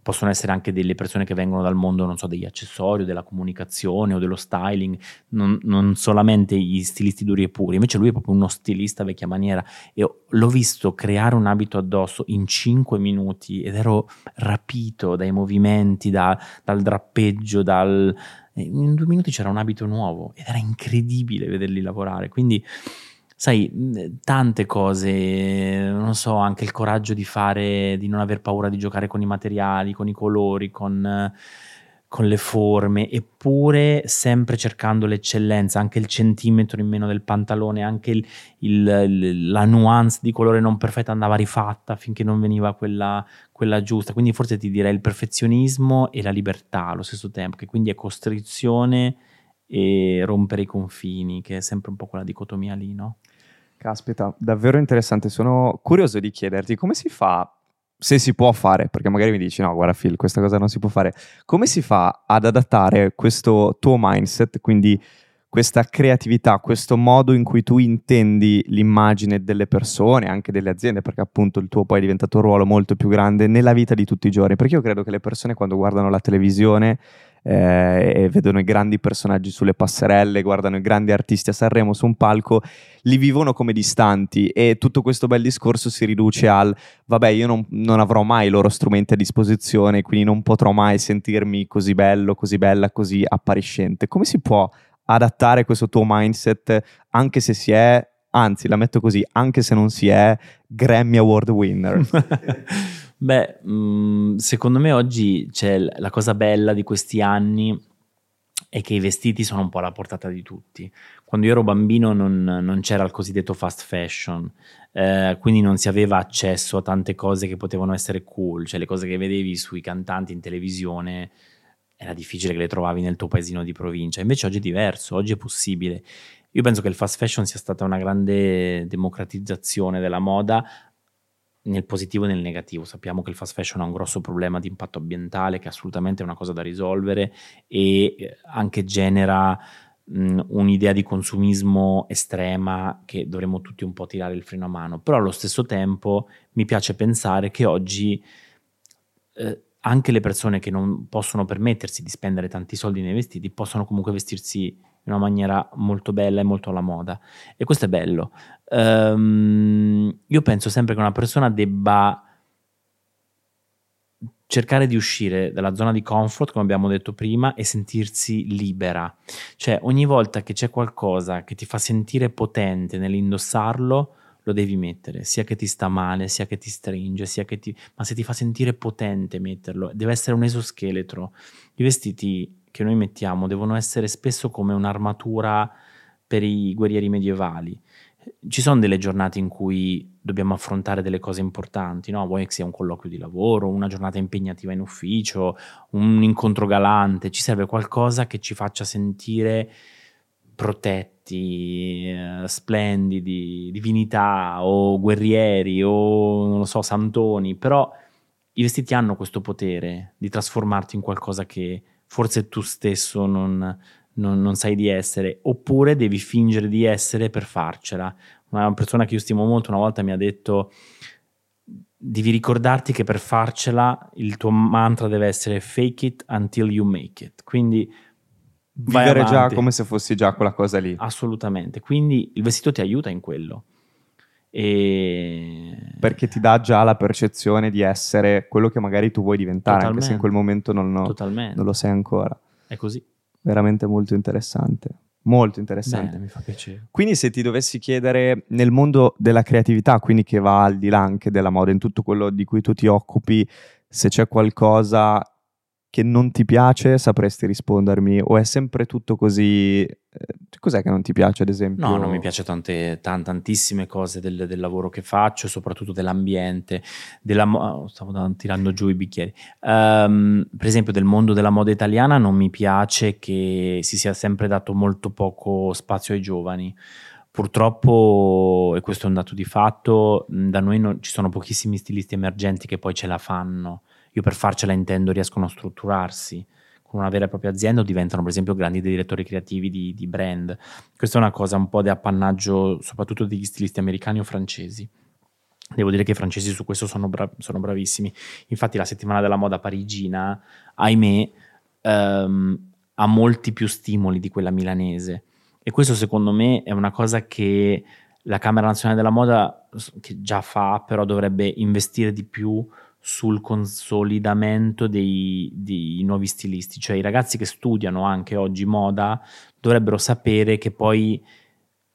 possono essere anche delle persone che vengono dal mondo, non so, degli accessori, della comunicazione o dello styling, non, non solamente gli stilisti duri e puri. Invece lui è proprio uno stilista vecchia maniera e l'ho visto creare un abito addosso in 5 minuti ed ero rapito dai movimenti, da, dal drappeggio, dal, in due minuti c'era un abito nuovo ed era incredibile vederli lavorare. Quindi, sai, tante cose, non so, anche il coraggio di fare, di non aver paura di giocare con i materiali, con i colori, con, con le forme, eppure sempre cercando l'eccellenza, anche il centimetro in meno del pantalone, anche il- il- la nuance di colore non perfetta andava rifatta finché non veniva quella, quella giusta. Quindi forse ti direi il perfezionismo e la libertà allo stesso tempo, che quindi è costrizione e rompere i confini, che è sempre un po' quella dicotomia lì, no? Caspita, davvero interessante. Sono curioso di chiederti come si fa, se si può fare, perché magari mi dici no, guarda Phil, questa cosa non si può fare. Come si fa ad adattare questo tuo mindset, quindi questa creatività, questo modo in cui tu intendi l'immagine delle persone, anche delle aziende, perché appunto il tuo poi è diventato un ruolo molto più grande nella vita di tutti i giorni, perché io credo che le persone quando guardano la televisione eh, e vedono i grandi personaggi sulle passerelle, guardano i grandi artisti a Sanremo su un palco, li vivono come distanti e tutto questo bel discorso si riduce al vabbè io non, non avrò mai i loro strumenti a disposizione, quindi non potrò mai sentirmi così bello, così bella, così appariscente. Come si può adattare questo tuo mindset anche se si è, anzi la metto così, anche se non si è Grammy Award winner? [laughs] Beh, mh, secondo me oggi c'è la cosa bella di questi anni è che i vestiti sono un po' alla portata di tutti. Quando io ero bambino non, non c'era il cosiddetto fast fashion, eh, quindi non si aveva accesso a tante cose che potevano essere cool, cioè le cose che vedevi sui cantanti in televisione era difficile che le trovavi nel tuo paesino di provincia. Invece oggi è diverso, oggi è possibile. Io penso che il fast fashion sia stata una grande democratizzazione della moda nel positivo e nel negativo. Sappiamo che il fast fashion ha un grosso problema di impatto ambientale, che è assolutamente una cosa da risolvere e eh, anche genera un'idea di consumismo estrema che dovremmo tutti un po' tirare il freno a mano. Però allo stesso tempo mi piace pensare che oggi eh, anche le persone che non possono permettersi di spendere tanti soldi nei vestiti possono comunque vestirsi in una maniera molto bella e molto alla moda. E questo è bello. Ehm, io penso sempre che una persona debba cercare di uscire dalla zona di comfort, come abbiamo detto prima, e sentirsi libera. Cioè, ogni volta che c'è qualcosa che ti fa sentire potente nell'indossarlo, lo devi mettere, sia che ti sta male, sia che ti stringe, sia che ti... ma se ti fa sentire potente metterlo, deve essere un esoscheletro. I vestiti che noi mettiamo devono essere spesso come un'armatura per i guerrieri medievali. Ci sono delle giornate in cui dobbiamo affrontare delle cose importanti, no? Vuoi che sia un colloquio di lavoro, una giornata impegnativa in ufficio, un incontro galante, ci serve qualcosa che ci faccia sentire protetti, eh, splendidi, divinità o guerrieri o non lo so, santoni, però i vestiti hanno questo potere di trasformarti in qualcosa che forse tu stesso non, non, non sai di essere, oppure devi fingere di essere per farcela. Una persona che io stimo molto una volta mi ha detto devi ricordarti che per farcela il tuo mantra deve essere fake it until you make it. Quindi Vivere già come se fossi già quella cosa lì. Assolutamente. Quindi il vestito ti aiuta in quello. E... Perché ti dà già la percezione di essere quello che magari tu vuoi diventare, anche se in Totalmente. quel momento non, lo- Totalmente. non lo sei ancora. È così. Veramente molto interessante. Molto interessante. Bene, mi fa piacere. Quindi se ti dovessi chiedere nel mondo della creatività, quindi che va al di là anche della moda, in tutto quello di cui tu ti occupi, se c'è qualcosa che non ti piace, sapresti rispondermi? O è sempre tutto così... eh, Cos'è che non ti piace, ad esempio? No, non mi piace tante, tan- tantissime cose del, del lavoro che faccio, soprattutto dell'ambiente, della mo- oh, stavo tirando giù i bicchieri. Ehm, per esempio, del mondo della moda italiana non mi piace che si sia sempre dato molto poco spazio ai giovani. Purtroppo, e questo è un dato di fatto, da noi non- ci sono pochissimi stilisti emergenti che poi ce la fanno. Io per farcela intendo riescono a strutturarsi con una vera e propria azienda o diventano per esempio grandi direttori creativi di, di brand. Questa è una cosa un po' di appannaggio soprattutto degli stilisti americani o francesi. Devo dire che i francesi su questo sono, bra- sono bravissimi. Infatti la settimana della moda parigina, ahimè, ehm, ha molti più stimoli di quella milanese. E questo secondo me è una cosa che la Camera Nazionale della Moda, che già fa, però dovrebbe investire di più sul consolidamento dei, dei nuovi stilisti, cioè i ragazzi che studiano anche oggi moda dovrebbero sapere che poi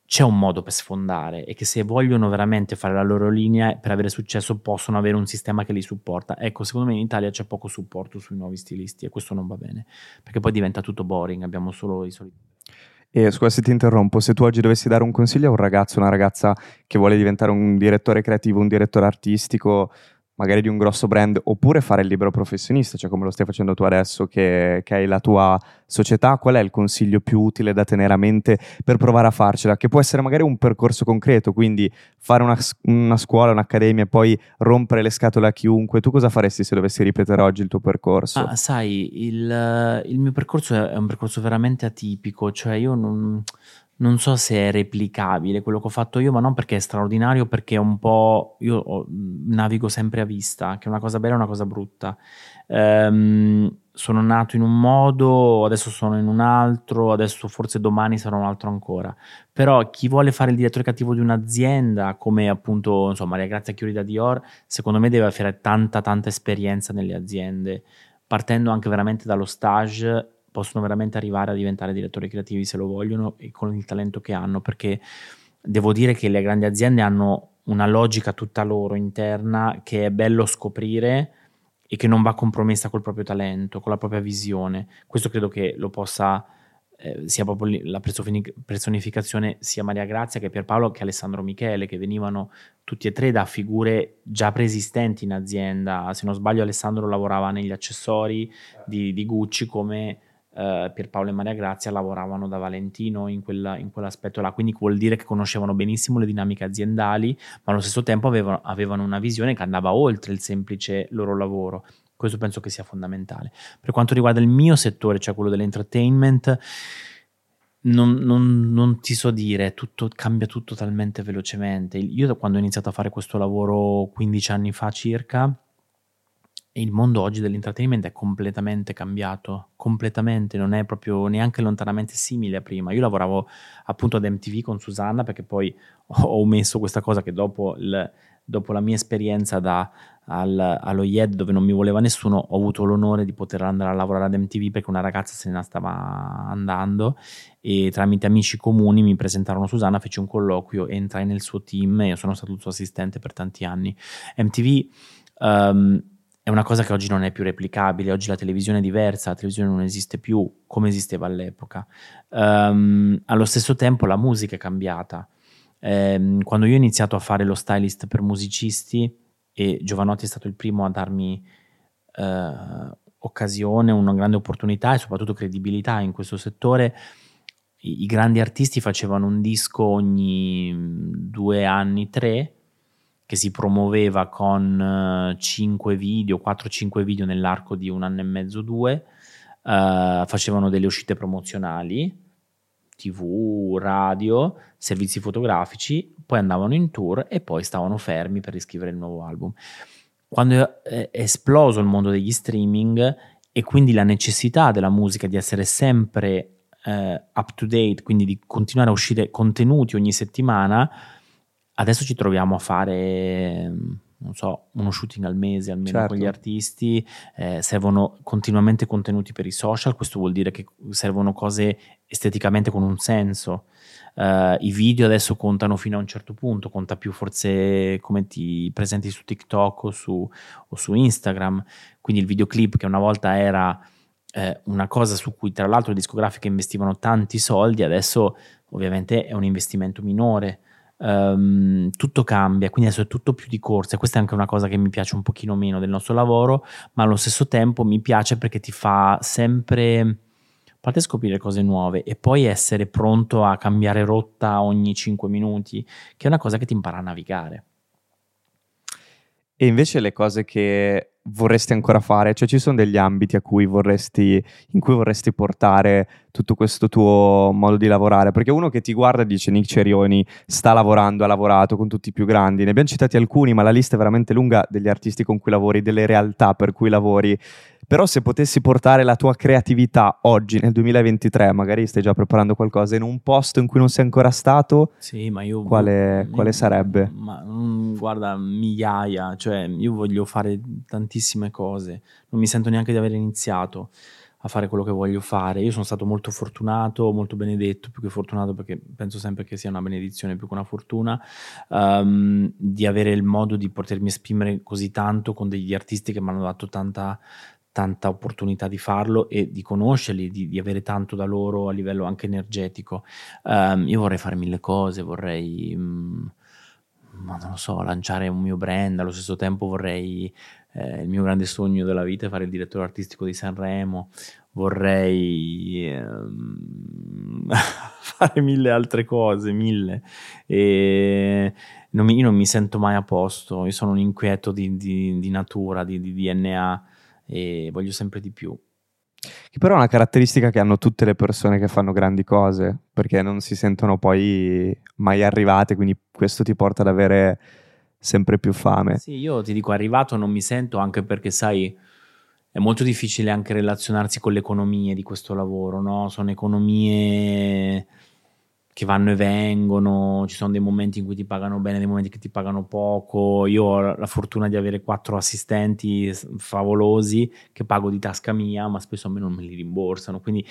c'è un modo per sfondare e che se vogliono veramente fare la loro linea per avere successo possono avere un sistema che li supporta. Ecco, secondo me in Italia c'è poco supporto sui nuovi stilisti e questo non va bene, perché poi diventa tutto boring, abbiamo solo i soliti. E scusa se ti interrompo, se tu oggi dovessi dare un consiglio a un ragazzo, una ragazza che vuole diventare un direttore creativo, un direttore artistico, magari di un grosso brand, oppure fare il libero professionista, cioè come lo stai facendo tu adesso che, che, hai la tua società, qual è il consiglio più utile da tenere a mente per provare a farcela? Che può essere magari un percorso concreto, quindi fare una, una scuola, un'accademia e poi rompere le scatole a chiunque. Tu cosa faresti se dovessi ripetere oggi il tuo percorso? Ah, sai, il, il mio percorso è un percorso veramente atipico, cioè io non non so se è replicabile quello che ho fatto io, ma non perché è straordinario, perché è un po'. Io ho, navigo sempre a vista, che è una cosa bella e una cosa brutta. Ehm, sono nato in un modo, adesso sono in un altro, adesso forse domani sarò un altro ancora. Però chi vuole fare il direttore cattivo di un'azienda, come appunto insomma, Maria Grazia Chiuri da Dior, secondo me deve avere tanta, tanta esperienza nelle aziende, partendo anche veramente dallo stage possono veramente arrivare a diventare direttori creativi se lo vogliono e con il talento che hanno, perché devo dire che le grandi aziende hanno una logica tutta loro interna che è bello scoprire e che non va compromessa col proprio talento, con la propria visione. Questo credo che lo possa eh, sia proprio la personificazione sia Maria Grazia che Pierpaolo che Alessandro Michele, che venivano tutti e tre da figure già preesistenti in azienda. Se non sbaglio, Alessandro lavorava negli accessori di, di Gucci come eh, Pierpaolo e Maria Grazia lavoravano da Valentino in, quella, in, quell'aspetto là, quindi vuol dire che conoscevano benissimo le dinamiche aziendali, ma allo stesso tempo avevano, avevano una visione che andava oltre il semplice loro lavoro. Questo penso che sia fondamentale. Per quanto riguarda il mio settore, cioè quello dell'entertainment, non, non, non, ti so dire, tutto, cambia tutto talmente velocemente. Io quando ho iniziato a fare questo lavoro 15 anni fa circa, il mondo oggi dell'intrattenimento è completamente cambiato, completamente, non è proprio neanche lontanamente simile a prima. Io lavoravo appunto ad MTV con Susanna perché poi [laughs] ho messo questa cosa che dopo, il, dopo la mia esperienza da, al, allo IED dove non mi voleva nessuno, ho avuto l'onore di poter andare a lavorare ad MTV perché una ragazza se ne stava andando e tramite amici comuni mi presentarono Susanna, feci un colloquio, entrai nel suo team e sono stato il suo assistente per tanti anni. MTV... Um, ehm, è una cosa che oggi non è più replicabile, oggi la televisione è diversa, la televisione non esiste più come esisteva all'epoca. Um, allo stesso tempo la musica è cambiata. Um, quando io ho iniziato a fare lo stylist per musicisti e Giovanotti è stato il primo a darmi uh, occasione, una grande opportunità e soprattutto credibilità in questo settore, i, i grandi artisti facevano un disco ogni due anni, tre, che si promuoveva con 5 eh, video, 4-5 video nell'arco di un anno e mezzo, due, uh, facevano delle uscite promozionali, tv, radio, servizi fotografici, poi andavano in tour e poi stavano fermi per riscrivere il nuovo album. Quando è esploso il mondo degli streaming e quindi la necessità della musica di essere sempre uh, up to date, quindi di continuare a uscire contenuti ogni settimana, Adesso ci troviamo a fare, non so, uno shooting al mese almeno certo. con gli artisti, eh, servono continuamente contenuti per i social, questo vuol dire che servono cose esteticamente con un senso. Uh, I video adesso contano fino a un certo punto, conta più forse come ti presenti su TikTok o su, o su Instagram, quindi il videoclip che una volta era eh, una cosa su cui tra l'altro le discografiche investivano tanti soldi, adesso ovviamente è un investimento minore um, tutto cambia, quindi adesso è tutto più di corsa questa è anche una cosa che mi piace un pochino meno del nostro lavoro, ma allo stesso tempo mi piace perché ti fa sempre parte scoprire cose nuove e poi essere pronto a cambiare rotta ogni 5 minuti, che è una cosa che ti impara a navigare. E invece le cose che vorresti ancora fare? Cioè ci sono degli ambiti cui vorresti, in cui vorresti portare tutto questo tuo modo di lavorare? Perché uno che ti guarda dice Nick Cerioni sta lavorando, ha lavorato con tutti i più grandi. Ne abbiamo citati alcuni, ma la lista è veramente lunga degli artisti con cui lavori, delle realtà per cui lavori. Però se potessi portare la tua creatività oggi, nel 2023, magari stai già preparando qualcosa, in un posto in cui non sei ancora stato, sì, ma io, quale, io, quale sarebbe? Ma, mm, guarda, migliaia, cioè io voglio fare tantissime cose, non mi sento neanche di aver iniziato. a fare quello che voglio fare. Io sono stato molto fortunato, molto benedetto, più che fortunato perché penso sempre che sia una benedizione più che una fortuna, um, di avere il modo di potermi esprimere così tanto con degli artisti che mi hanno dato tanta, tanta opportunità di farlo e di conoscerli, di, di, avere tanto da loro a livello anche energetico. Um, io vorrei fare mille cose, vorrei... Um, ma non lo so, lanciare un mio brand, allo stesso tempo vorrei eh, il mio grande sogno della vita è fare il direttore artistico di Sanremo, vorrei ehm, [laughs] fare mille altre cose, mille. E non mi, io non mi sento mai a posto, io sono un inquieto di, di, di natura, di, di DNA e voglio sempre di più. Che però è una caratteristica che hanno tutte le persone che fanno grandi cose, perché non si sentono poi mai arrivate, quindi questo ti porta ad avere sempre più fame. Sì, io ti dico arrivato non mi sento anche perché sai è molto difficile anche relazionarsi con le economie di questo lavoro, no? Sono economie che vanno e vengono, ci sono dei momenti in cui ti pagano bene, dei momenti che ti pagano poco. Io ho la fortuna di avere quattro assistenti favolosi che pago di tasca mia, ma spesso a me non me li rimborsano. Quindi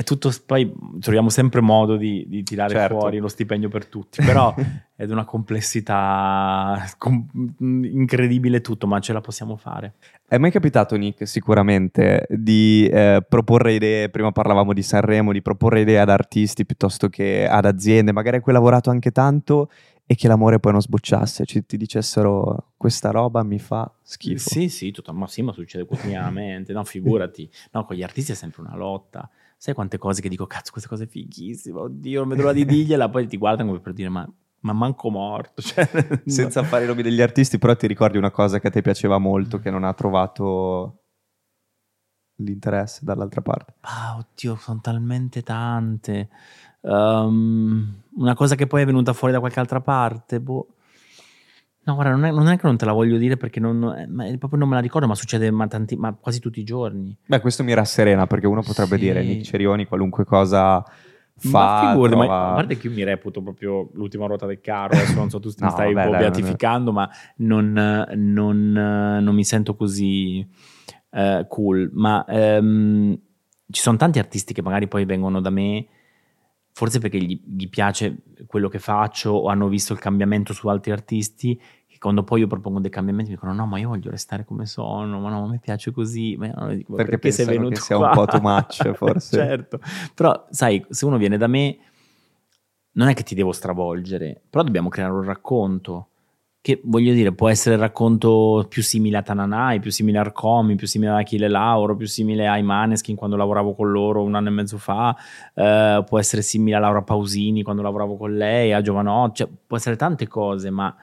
è tutto, poi troviamo sempre modo di, di tirare certo. fuori lo stipendio per tutti, però [laughs] è di una complessità com- incredibile tutto, ma ce la possiamo fare. È mai capitato, Nick, sicuramente, di eh, proporre idee, prima parlavamo di Sanremo, di proporre idee ad artisti piuttosto che ad aziende, magari a cui hai lavorato anche tanto e che l'amore poi non sbocciasse, ci, ti dicessero questa roba mi fa schifo. Sì, sì, tutto, ma sì, ma succede quotidianamente, no, figurati. No, con gli artisti è sempre una lotta sai quante cose che dico, cazzo, questa cosa è fighissima, oddio, non vedo l'ora di dirgliela, poi ti guardano come per dire, ma, ma manco morto. [laughs] Cioè, [laughs] Senza no. fare i nomi degli artisti, però ti ricordi una cosa che a te piaceva molto, che non ha trovato l'interesse dall'altra parte? Ah, oddio, sono talmente tante. Um, una cosa che poi è venuta fuori da qualche altra parte, boh No, guarda, non è, non è, che non te la voglio dire perché non, eh, proprio non me la ricordo, ma succede ma tanti, ma quasi tutti i giorni. Beh, questo mi rasserena perché uno potrebbe sì. dire Nick Cerioni qualunque cosa fa. Ma figurati, trova... ma a parte che io mi reputo proprio l'ultima ruota del carro, adesso non so, tu [laughs] no, mi stai vabbè, un po' dai, beatificando, non... ma non, non, non, mi sento così uh, cool. Ma um, ci sono tanti artisti che magari poi vengono da me forse perché gli, gli, piace quello che faccio o hanno visto il cambiamento su altri artisti, quando poi io propongo dei cambiamenti mi dicono no ma io voglio restare come sono, ma no ma mi piace così, ma no, dico, perché, perché sei venuto che sia qua? un po' too much [laughs] forse. certo, però sai se uno viene da me non è che ti devo stravolgere, però dobbiamo creare un racconto che voglio dire può essere il racconto più simile a Tananai, più simile a Arcomi, più simile a Achille Lauro, più simile ai Maneskin quando lavoravo con loro un anno e mezzo fa, eh, può essere simile a Laura Pausini quando lavoravo con lei, a Giovanotti, cioè, può essere tante cose, ma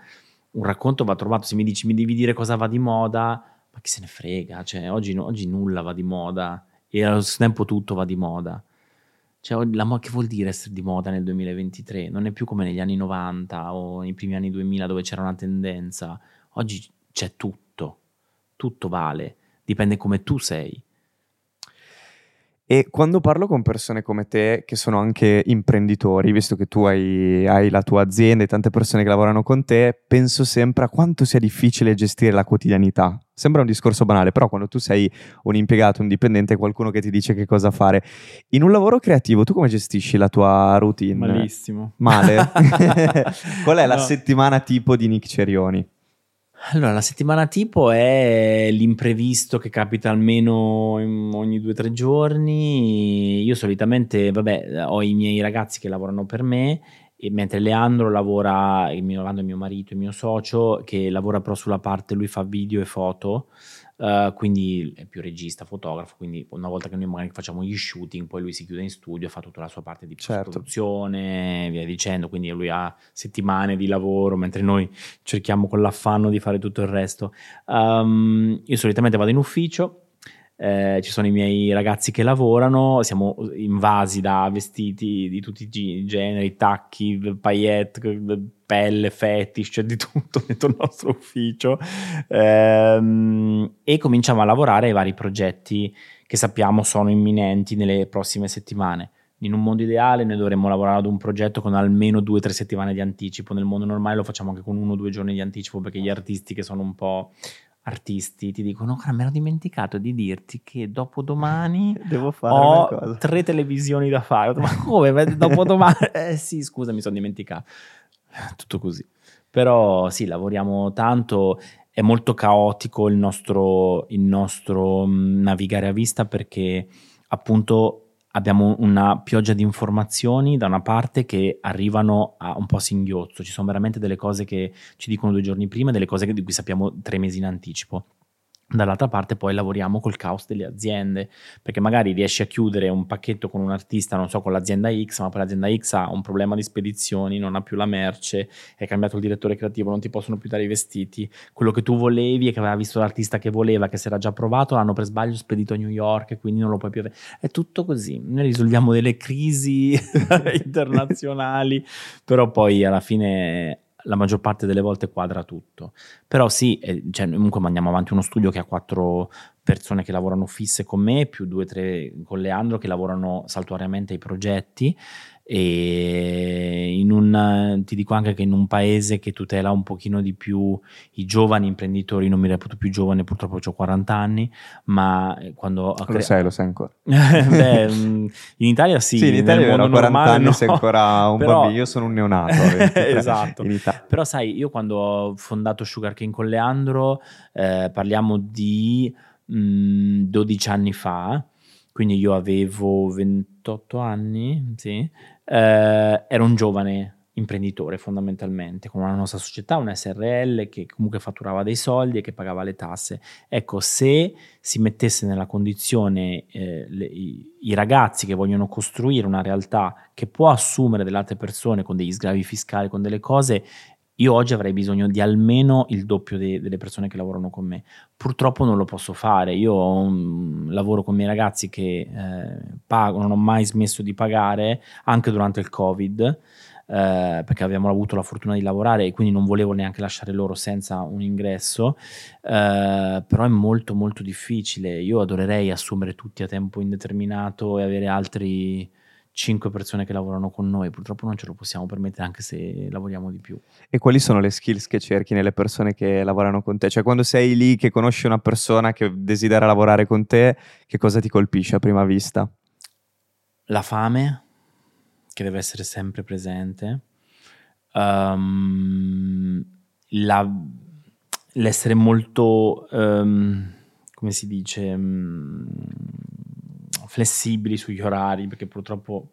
un racconto va trovato, se mi dici mi devi dire cosa va di moda, ma chi se ne frega, cioè, oggi, oggi nulla va di moda e allo stesso tempo tutto va di moda. Cioè, la, che vuol dire essere di moda nel 2023? Non è più come negli anni 90 o nei primi anni 2000 dove c'era una tendenza. Oggi c'è tutto, tutto vale, dipende come tu sei. E quando parlo con persone come te, che sono anche imprenditori, visto che tu hai, hai, la tua azienda e tante persone che lavorano con te, penso sempre a quanto sia difficile gestire la quotidianità. Sembra un discorso banale, però quando tu sei un impiegato, un dipendente, qualcuno che ti dice che cosa fare. In un lavoro creativo, tu come gestisci la tua routine? Malissimo. Male? [laughs] [laughs] Qual è no. la settimana tipo di Nick Cerioni? Allora, la settimana tipo è l'imprevisto che capita almeno ogni due o tre giorni. Io solitamente, vabbè, ho i miei ragazzi che lavorano per me, e mentre Leandro lavora, il mio, Leandro mio marito, il mio socio, che lavora però sulla parte, lui fa video e foto, Uh, quindi è più regista, fotografo, quindi una volta che noi magari facciamo gli shooting, poi lui si chiude in studio e fa tutta la sua parte di certo. produzione, via dicendo, quindi lui ha settimane di lavoro, mentre noi cerchiamo con l'affanno di fare tutto il resto. Um, io solitamente vado in ufficio, eh, ci sono i miei ragazzi che lavorano, siamo invasi da vestiti di tutti i generi, tacchi, paillette, pelle, fetish, cioè di tutto dentro il nostro ufficio ehm, e cominciamo a lavorare ai vari progetti che sappiamo sono imminenti nelle prossime settimane. In un mondo ideale noi dovremmo lavorare ad un progetto con almeno due o tre settimane di anticipo, nel mondo normale lo facciamo anche con uno o due giorni di anticipo perché gli artisti che sono un po' artisti ti dicono: Guarda, mi ero dimenticato di dirti che dopo domani [laughs] Devo fare ho tre televisioni da fare. Ma come? Beh, Dopo domani? [laughs] Eh sì, scusa, mi sono dimenticato. Tutto così. Però sì, lavoriamo tanto. È molto caotico il nostro, il nostro navigare a vista perché appunto abbiamo una pioggia di informazioni da una parte che arrivano a un po' a singhiozzo. Ci sono veramente delle cose che ci dicono due giorni prima e delle cose di cui sappiamo tre mesi in anticipo. Dall'altra parte poi lavoriamo col caos delle aziende, perché magari riesci a chiudere un pacchetto con un artista, non so, con l'azienda X, ma poi l'azienda X ha un problema di spedizioni, non ha più la merce, è cambiato il direttore creativo, non ti possono più dare i vestiti, quello che tu volevi e che aveva visto l'artista che voleva, che si era già provato, l'hanno per sbaglio spedito a New York e quindi non lo puoi più avere. È tutto così. Noi risolviamo delle crisi [laughs] internazionali, però poi alla fine la maggior parte delle volte quadra tutto. Però sì, eh, cioè, comunque mandiamo avanti uno studio che ha quattro persone che lavorano fisse con me, più due o tre con Leandro che lavorano saltuariamente ai progetti e in un, ti dico anche che in un paese che tutela un pochino di più i giovani imprenditori, non mi reputo più giovane, purtroppo ho 40 anni, ma quando... ho Lo sai, lo sai ancora. [laughs] Beh, mm, in Italia sì, Sì, in Italia nel mondo 40 normale anni, no. sei ancora un Però- bambino. Io sono un neonato. [laughs] 23, Esatto. Però sai, io quando ho fondato Sugar Cane con Leandro, eh, parliamo di mh, 12 anni fa, quindi io avevo 28 anni, sì, eh, ero un giovane imprenditore fondamentalmente, con una nostra società, una SRL che comunque fatturava dei soldi e che pagava le tasse. Ecco, se si mettesse nella condizione eh, le- i, i ragazzi che vogliono costruire una realtà che può assumere delle altre persone con degli sgravi fiscali, con delle cose, io oggi avrei bisogno di almeno il doppio de- delle persone che lavorano con me. Purtroppo non lo posso fare. Io un- lavoro con i miei ragazzi che eh, pago, non ho mai smesso di pagare, anche durante il Covid, eh, perché abbiamo avuto la fortuna di lavorare e quindi non volevo neanche lasciare loro senza un ingresso. Eh, però è molto molto difficile. Io adorerei assumere tutti a tempo indeterminato e avere altri 5 persone che lavorano con noi. Purtroppo non ce lo possiamo permettere anche se lavoriamo di più. E quali sono le skills che cerchi nelle persone che lavorano con te? Cioè, quando sei lì che conosci una persona che desidera lavorare con te, che cosa ti colpisce a prima vista? La fame, che deve essere sempre presente, Ehm, la- l'essere molto, ehm, come si dice, mm, flessibili sugli orari, perché purtroppo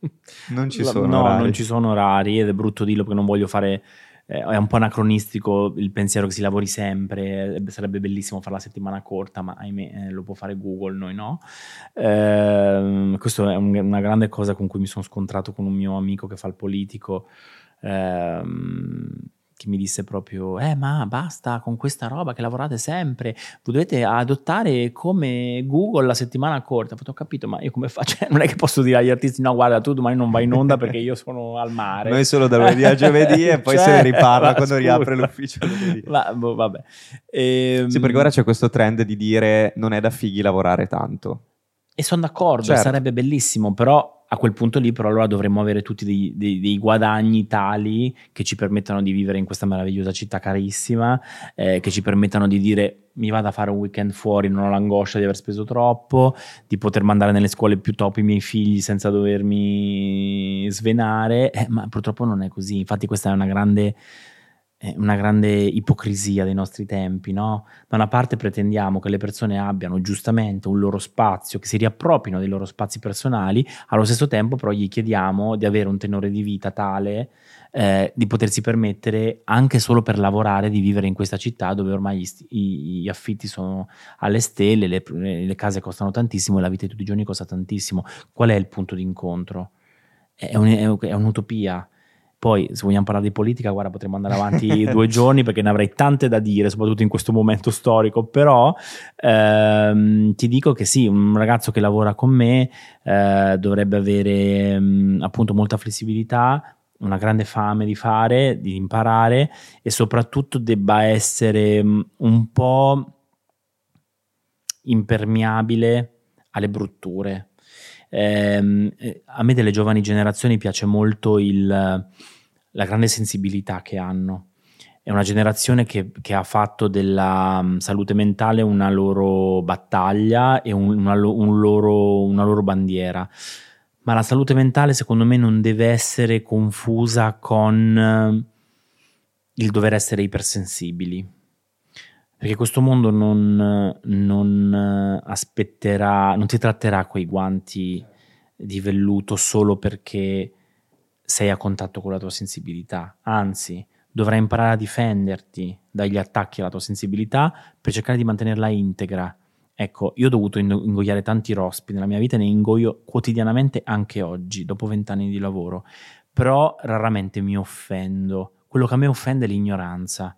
[laughs] Non ci sono. no, orari. non ci sono orari ed è brutto dirlo perché non voglio fare. eh, è un po' anacronistico il pensiero che si lavori sempre. eh, Sarebbe bellissimo fare la settimana corta, ma ahimè eh, lo può fare Google, noi no. Ehm, questo è un- una grande cosa con cui mi sono scontrato con un mio amico che fa il politico. ehm, che mi disse proprio: Eh, ma basta con questa roba che lavorate sempre. Dovete adottare come Google la settimana corta. Ho fatto, ho capito, ma io come faccio? [laughs] Cioè, non è che posso dire agli artisti: no, guarda, tu domani non vai in onda perché io sono al mare. Noi solo da lunedì a giovedì e poi se Cioè, ne riparla ma quando scusa. riapre l'ufficio. Ma, boh, vabbè. Ehm, Sì, perché ora c'è questo trend di dire non è da fighi lavorare tanto. E sono d'accordo, Certo. sarebbe bellissimo, però a quel punto lì però allora dovremmo avere tutti dei, dei- dei guadagni tali che ci permettano di vivere in questa meravigliosa città carissima, eh, che ci permettano di dire mi vado a fare un weekend fuori, non ho l'angoscia di aver speso troppo, di poter mandare nelle scuole più top i miei figli senza dovermi svenare, eh, ma purtroppo non è così, infatti questa è una grande una grande ipocrisia dei nostri tempi, no? Da una parte pretendiamo che le persone abbiano giustamente un loro spazio, che si riappropriano dei loro spazi personali, allo stesso tempo però gli chiediamo di avere un tenore di vita tale eh, di potersi permettere anche solo per lavorare di vivere in questa città dove ormai i- gli affitti sono alle stelle, le, le case costano tantissimo e la vita di tutti i giorni costa tantissimo. Qual è il punto di incontro? È, un- è è un'utopia. Poi, se vogliamo parlare di politica, guarda, potremmo andare avanti [laughs] due giorni perché ne avrei tante da dire, soprattutto in questo momento storico. Però ehm, ti dico che sì, un ragazzo che lavora con me eh, dovrebbe avere mm, appunto molta flessibilità, una grande fame di fare, di imparare e soprattutto debba essere mm, un po' impermeabile alle brutture. Ehm, eh, a me delle giovani generazioni piace molto il- la grande sensibilità che hanno. è una generazione che, che, ha fatto della mm, salute mentale una loro battaglia e un, una, un loro, una loro bandiera. Ma la salute mentale, secondo me, non deve essere confusa con eh, il dover essere ipersensibili. Perché questo mondo non, non eh, aspetterà, non ti tratterà quei guanti di velluto solo perché sei a contatto con la tua sensibilità. Anzi, dovrai imparare a difenderti dagli attacchi alla tua sensibilità per cercare di mantenerla integra. Ecco, io ho dovuto ingoiare tanti rospi nella mia vita, ne ingoio quotidianamente anche oggi, dopo vent'anni di lavoro, però raramente mi offendo. Quello che a me offende è l'ignoranza.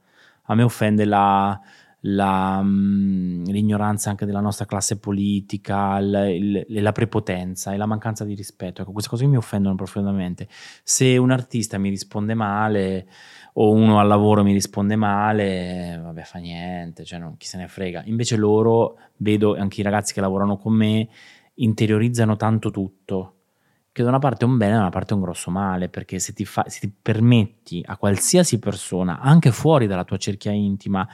A me offende la, la, mm, l'ignoranza anche della nostra classe politica, il, il, la prepotenza e la mancanza di rispetto. Ecco, queste cose mi offendono profondamente. Se un artista mi risponde male o uno al lavoro mi risponde male, vabbè, fa niente, cioè non, chi se ne frega. Invece loro, vedo anche i ragazzi che lavorano con me, interiorizzano tanto tutto che da una parte è un bene da una parte è un grosso male, perché se ti, fa, se ti permetti a qualsiasi persona, anche fuori dalla tua cerchia intima,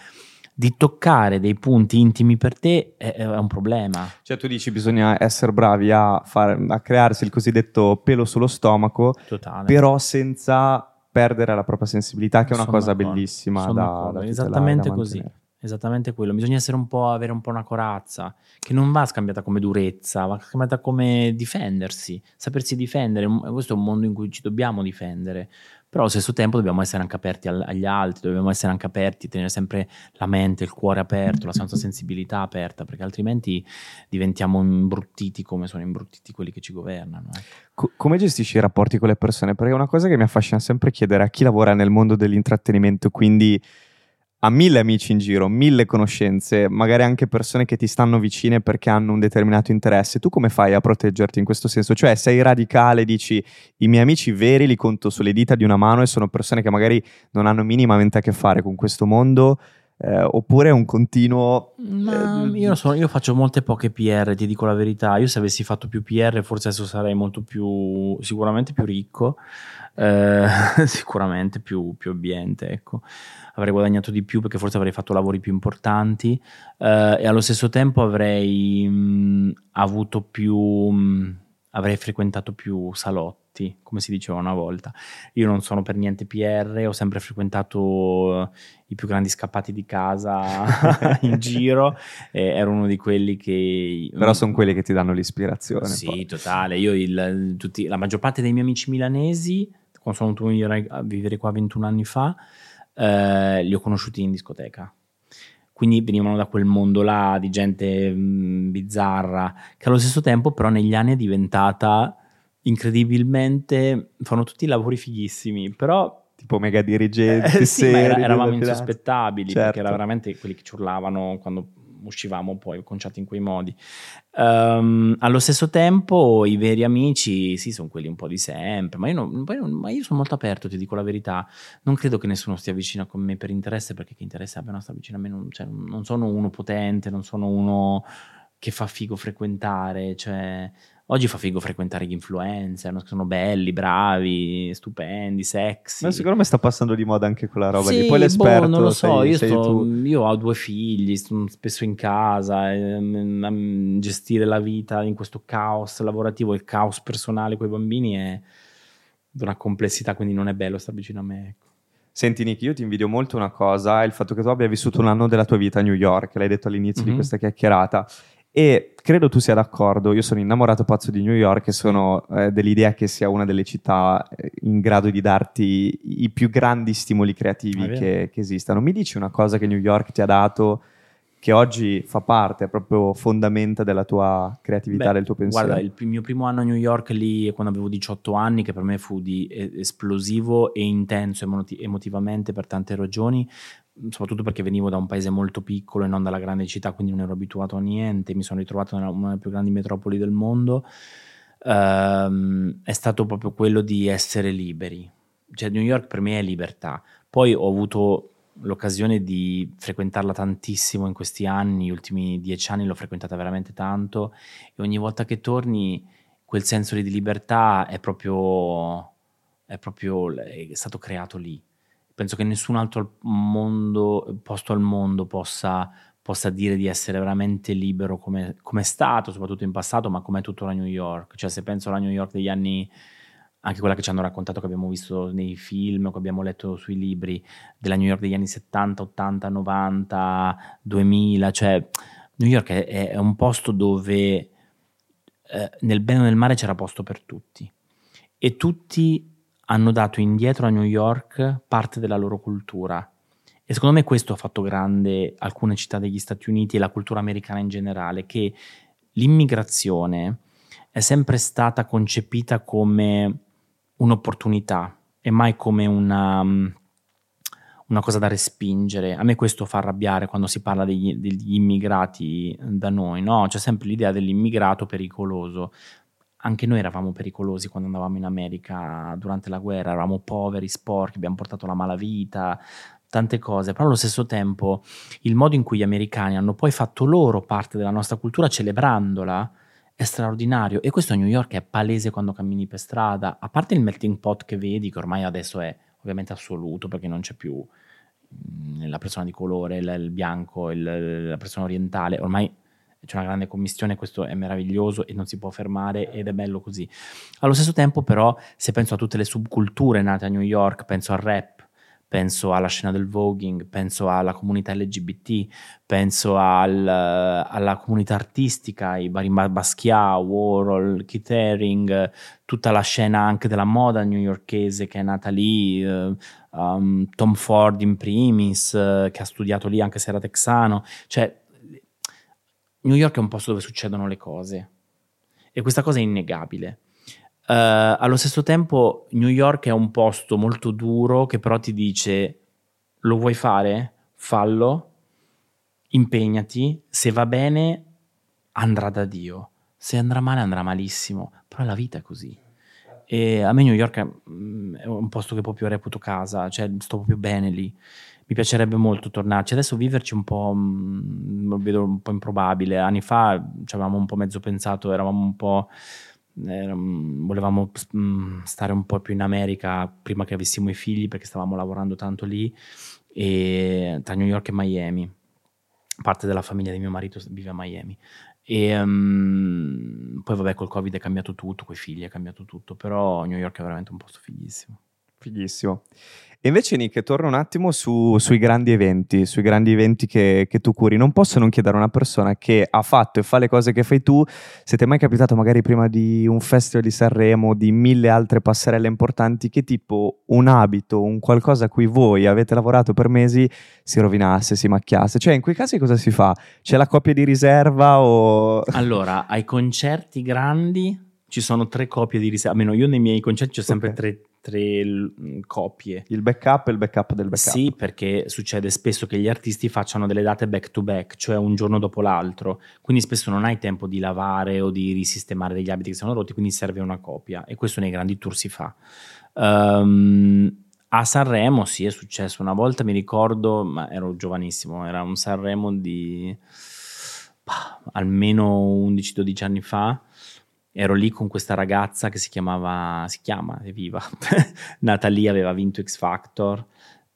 di toccare dei punti intimi per te è, è un problema. Cioè tu dici bisogna essere bravi a, far, a crearsi il cosiddetto pelo sullo stomaco, Totale. però senza perdere la propria sensibilità, che è una Sono cosa d'accordo. bellissima da, da Esattamente da così. Esattamente quello, bisogna essere un po', avere un po' una corazza, che non va scambiata come durezza, va scambiata come difendersi, sapersi difendere. Questo è un mondo in cui ci dobbiamo difendere, però allo stesso tempo dobbiamo essere anche aperti agli altri, dobbiamo essere anche aperti, tenere sempre la mente, il cuore aperto, la nostra sensibilità aperta, perché altrimenti diventiamo imbruttiti come sono imbruttiti quelli che ci governano. Ecco. come gestisci i rapporti con le persone? Perché è una cosa che mi affascina sempre chiedere a chi lavora nel mondo dell'intrattenimento, quindi ha mille amici in giro, mille conoscenze, magari anche persone che ti stanno vicine perché hanno un determinato interesse. Tu come fai a proteggerti in questo senso? Cioè, sei radicale, dici i miei amici veri li conto sulle dita di una mano e sono persone che magari non hanno minimamente a che fare con questo mondo. Eh, oppure è un continuo. Ma eh, io, so, io, faccio molte poche PR, ti dico la verità. Io se avessi fatto più PR, forse adesso sarei molto più, sicuramente più ricco, eh, [laughs] sicuramente più, più ambiente, ecco avrei guadagnato di più perché forse avrei fatto lavori più importanti eh, e allo stesso tempo avrei mh, mm, avuto più, mh, mm, avrei frequentato più salotti, come si diceva una volta. Io non sono per niente PR, ho sempre frequentato i più grandi scappati di casa [laughs] in giro, ero uno di quelli che... Però sono quelli che ti danno l'ispirazione. Sì, poi. totale. Io il, tutti, la maggior parte dei miei amici milanesi, quando sono venuto a vivere qua 21 anni fa, eh, li ho conosciuti in discoteca. Quindi venivano da quel mondo là di gente mh, mm, bizzarra, che allo stesso tempo però negli anni è diventata incredibilmente... fanno tutti lavori fighissimi, però tipo mega dirigenti, eh, sì, seri, eravamo insospettabili certo. perché erano veramente quelli che ci urlavano quando uscivamo poi conciati in quei modi. Um, allo stesso tempo, i veri amici, sì, sono quelli un po' di sempre, ma io, non, ma io, sono molto aperto, ti dico la verità. Non credo che nessuno stia vicino a me per interesse, perché che interesse abbia una sta vicino a me? Non, cioè, non sono uno potente, non sono uno che fa figo frequentare, cioè Oggi fa figo frequentare gli influencer, sono belli, bravi, stupendi, sexy. Ma secondo me sta passando di moda anche quella roba sì, lì. Poi l'esperto boh, non lo so, sei, io, sei sto, io, ho due figli, sto spesso in casa, ehm, a gestire la vita in questo caos lavorativo, il caos personale con i bambini è di una complessità, quindi non è bello stare vicino a me. Ecco. Senti Nick, io ti invidio molto una cosa, il fatto che tu abbia vissuto un anno della tua vita a New York, l'hai detto all'inizio mm-hmm. di questa chiacchierata, e credo tu sia d'accordo, io sono innamorato pazzo di New York e sono eh, dell'idea che sia una delle città eh, in grado di darti i più grandi stimoli creativi che, che esistano. Mi dici una cosa che New York ti ha dato che oggi fa parte, è proprio fondamenta della tua creatività, Beh, del tuo pensiero? Guarda, il mio primo anno a New York lì, quando avevo 18 anni, che per me fu di esplosivo e intenso emotivamente per tante ragioni, soprattutto perché venivo da un paese molto piccolo e non dalla grande città, quindi non ero abituato a niente, mi sono ritrovato in una delle più grandi metropoli del mondo, um, è stato proprio quello di essere liberi. Cioè New York per me è libertà. Poi ho avuto l'occasione di frequentarla tantissimo in questi anni, gli ultimi dieci anni l'ho frequentata veramente tanto e ogni volta che torni quel senso di libertà è proprio, è proprio è stato creato lì penso che nessun altro mondo, posto al mondo possa, possa dire di essere veramente libero come, come è stato, soprattutto in passato, ma come è tuttora New York. Cioè se penso alla New York degli anni anche quella che ci hanno raccontato, che abbiamo visto nei film, che abbiamo letto sui libri della New York degli anni 70, 80, 90, 2000, cioè New York è, è un posto dove eh, nel bene o nel male c'era posto per tutti e tutti hanno dato indietro a New York parte della loro cultura. E secondo me questo ha fatto grande alcune città degli Stati Uniti e la cultura americana in generale, che l'immigrazione è sempre stata concepita come un'opportunità e mai come una, una, cosa da respingere. A me questo fa arrabbiare quando si parla degli, degli immigrati da noi, no? C'è sempre l'idea dell'immigrato pericoloso. Anche noi eravamo pericolosi quando andavamo in America durante la guerra, eravamo poveri, sporchi, abbiamo portato la malavita, tante cose, però allo stesso tempo il modo in cui gli americani hanno poi fatto loro parte della nostra cultura celebrandola, è straordinario. E questo a New York è palese quando cammini per strada, a parte il melting pot che vedi, che ormai adesso è ovviamente assoluto perché non c'è più mm, la persona di colore, il, il bianco, il, la persona orientale, ormai c'è una grande commissione, questo è meraviglioso e non si può fermare ed è bello così. Allo stesso tempo però se penso a tutte le subculture nate a New York, penso al rap, penso alla scena del voguing, penso alla comunità LGBT, penso al, alla comunità artistica, i vari Basquiat, Warhol, Keith Haring, tutta la scena anche della moda newyorkese che è nata lì, uh, um, Tom Ford in primis, uh, che ha studiato lì anche se era texano, cioè New York è un posto dove succedono le cose e questa cosa è innegabile. Uh, allo stesso tempo New York è un posto molto duro che però ti dice lo vuoi fare? Fallo, impegnati, se va bene andrà da Dio, se andrà male andrà malissimo, però la vita è così. E a me New York è, mm, è un posto che proprio reputo casa, cioè sto proprio bene lì. Mi piacerebbe molto tornarci. Adesso viverci un po', mh, lo vedo un po' improbabile. Anni fa ci avevamo un po' mezzo pensato, eravamo un po' volevamo mm, stare un po' più in America prima che avessimo i figli perché stavamo lavorando tanto lì e, tra New York e Miami parte della famiglia di mio marito vive a Miami e um, poi vabbè col covid è cambiato tutto, con i figli è cambiato tutto però New York è veramente un posto fighissimo fighissimo e invece Nick, torno un attimo su, sui grandi eventi, sui grandi eventi che, che, tu curi. Non posso non chiedere a una persona che ha fatto e fa le cose che fai tu, se ti è mai capitato magari prima di un festival di Sanremo, di mille altre passerelle importanti, che tipo un abito, un qualcosa a cui voi avete lavorato per mesi si rovinasse, si macchiasse. Cioè in quei casi cosa si fa? C'è la coppia di riserva o... Allora, ai concerti grandi ci sono tre copie di riserva, almeno io nei miei concerti ho sempre okay. tre tre l- copie. Il backup e il backup del backup. Sì, perché succede spesso che gli artisti facciano delle date back to back, cioè un giorno dopo l'altro, quindi spesso non hai tempo di lavare o di risistemare degli abiti che sono rotti, quindi serve una copia e questo nei grandi tour si fa. Um, a Sanremo sì, è successo una volta, mi ricordo, ma ero giovanissimo, era un Sanremo di bah, almeno 11-12 anni fa ero lì con questa ragazza che si chiamava, si chiama, è viva, [laughs] Natalia aveva vinto X Factor